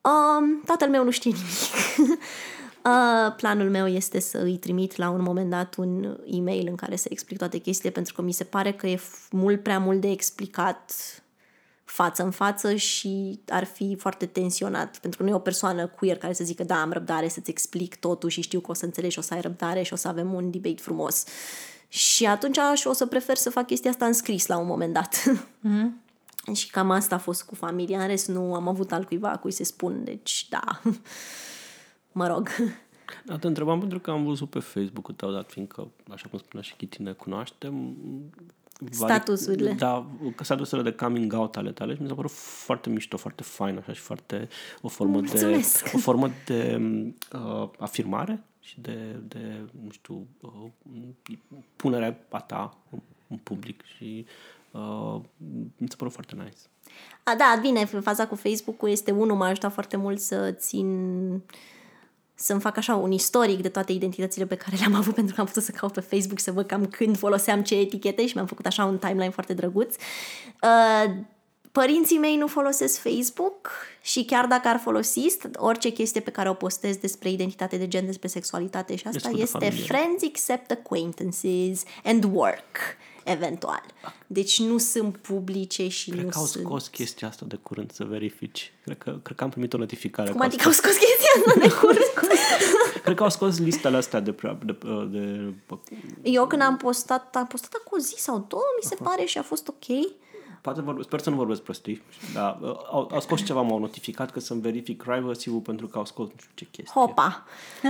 Uh, tatăl meu nu știe nimic. Uh, planul meu este să îi trimit la un moment dat un e-mail în care să explic toate chestiile pentru că mi se pare că e f- mult prea mult de explicat față în față și ar fi foarte tensionat, pentru că nu e o persoană queer care să zică da, am răbdare să-ți explic totul și știu că o să înțelegi și o să ai răbdare și o să avem un debate frumos. Și atunci aș o să prefer să fac chestia asta în scris la un moment dat. Mm-hmm. și cam asta a fost cu familia, în rest nu am avut altcuiva cui să spun, deci da. Mă rog. Da, te întrebam pentru că am văzut pe Facebook-ul tău, dat fiindcă, așa cum spunea și Chiti, ne cunoaștem. vari- Statusurile. Da, statusurile de coming out ale tale și mi s-a părut foarte mișto, foarte fain, așa, și foarte o formă de, Mulțumesc. o formă de uh, afirmare și de, de, nu știu, uh, punerea a ta în, în public și uh, mi s-a părut foarte nice. A, da, bine, faza cu Facebook-ul este unul, m-a ajutat foarte mult să țin să-mi fac așa un istoric de toate identitățile pe care le-am avut pentru că am putut să caut pe Facebook să văd cam când foloseam ce etichete și mi-am făcut așa un timeline foarte drăguț. Uh, Părinții mei nu folosesc Facebook și chiar dacă ar folosi, orice chestie pe care o postez despre identitate de gen, despre sexualitate și asta Discută este familie. friends except acquaintances and work, eventual. Deci nu sunt publice și Cred nu că au sunt... scos chestia asta de curând să verifici. Cred că, cred că am primit o notificare. Cum că au adică au scos chestia asta de curând? Cred că au scos listele astea de, pre- de, de, de Eu când am postat, am postat acum o zi sau două, mi se pare, și a fost ok. Poate vorbe, sper să nu vorbesc prostii, dar uh, au, au scos ceva, m-au notificat că să-mi verific privacy-ul pentru că au scos nu știu ce chestie. Hopa!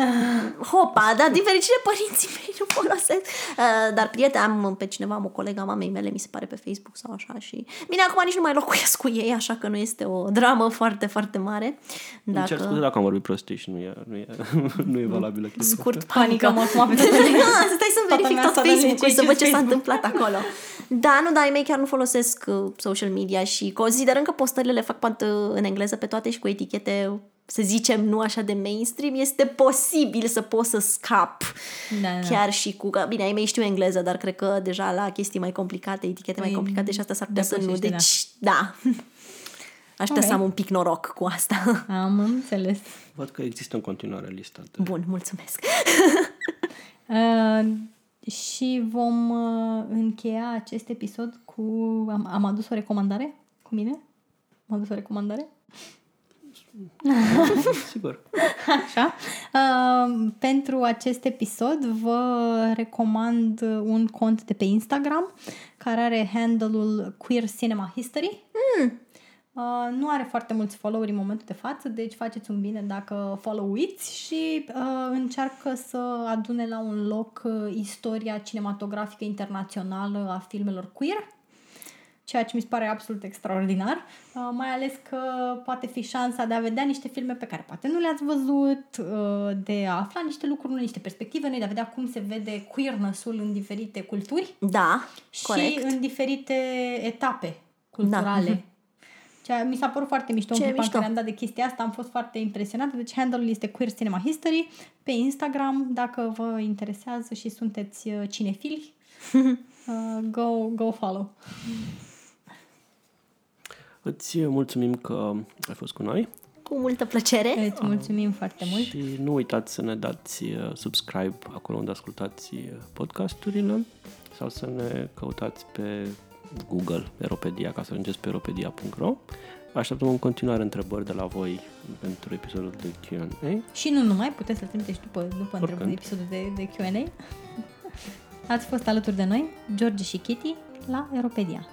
Hopa! Dar din fericire părinții mei nu folosesc. Uh, dar prieten, am pe cineva, am o colegă a mamei mele, mi se pare pe Facebook sau așa și... Bine, acum nici nu mai locuiesc cu ei, așa că nu este o dramă foarte, foarte mare. Îmi cer scuze Dacă... dacă am vorbit prostii și nu e, nu e, nu e valabilă chestia. Scurt Panică panică. mă acum pe toată Ah, Stai să Toată verific viața tot de Facebook-ul, lege să văd și ce s-a Facebook. întâmplat acolo. Da, nu, da, ai mei chiar nu folosesc uh, social media și considerând că postările le fac poate în engleză pe toate și cu etichete să zicem, nu așa de mainstream, este posibil să poți să scap Da, da. chiar și cu... Că, bine, ai mei știu engleză, dar cred că deja la chestii mai complicate, etichete mai Păi, complicate și asta s-ar putea să nu. depășește, Deci, da. Aș putea Ok. să am un pic noroc cu asta. Am înțeles. Văd că există în continuare lista. De... Bun, mulțumesc. Uh, și vom uh, încheia acest episod cu... Am, am adus o recomandare cu mine? Am adus o recomandare? Sigur. Așa. Uh, pentru acest episod vă recomand un cont de pe Instagram care are handle-ul Queer Cinema History. Mm. Uh, nu are foarte mulți followeri în momentul de față, deci faceți un bine dacă followiți și uh, încearcă să adune la un loc uh, istoria cinematografică internațională a filmelor queer ceea ce mi se pare absolut extraordinar, uh, mai ales că poate fi șansa de a vedea niște filme pe care poate nu le-ați văzut, uh, de a afla niște lucruri, noi, niște perspective noi, de a vedea cum se vede queerness-ul în diferite culturi Da, și corect. în diferite etape culturale. Ceea, mi s-a părut foarte mișto Ce în clipa în mișto. care am dat de chestia asta, am fost foarte impresionată. Deci handle-ul este Queer Cinema History pe Instagram, dacă vă interesează și sunteți uh, cinefili, uh, go, go follow. Îți mulțumim că ai fost cu noi Cu multă plăcere. Îți mulțumim foarte mult. și nu uitați să ne dați uh, subscribe acolo unde ascultați uh, podcasturile sau să ne căutați pe Google Eropedia ca să ajungeți pe eropedia.ro Așteptăm în continuare întrebări de la voi pentru episodul de Q&A. Și nu numai, puteți să trimiteți după, după Oricând. întrebări episodul de, de Q&A. Ați fost alături de noi, George și Kitty, la Europedia.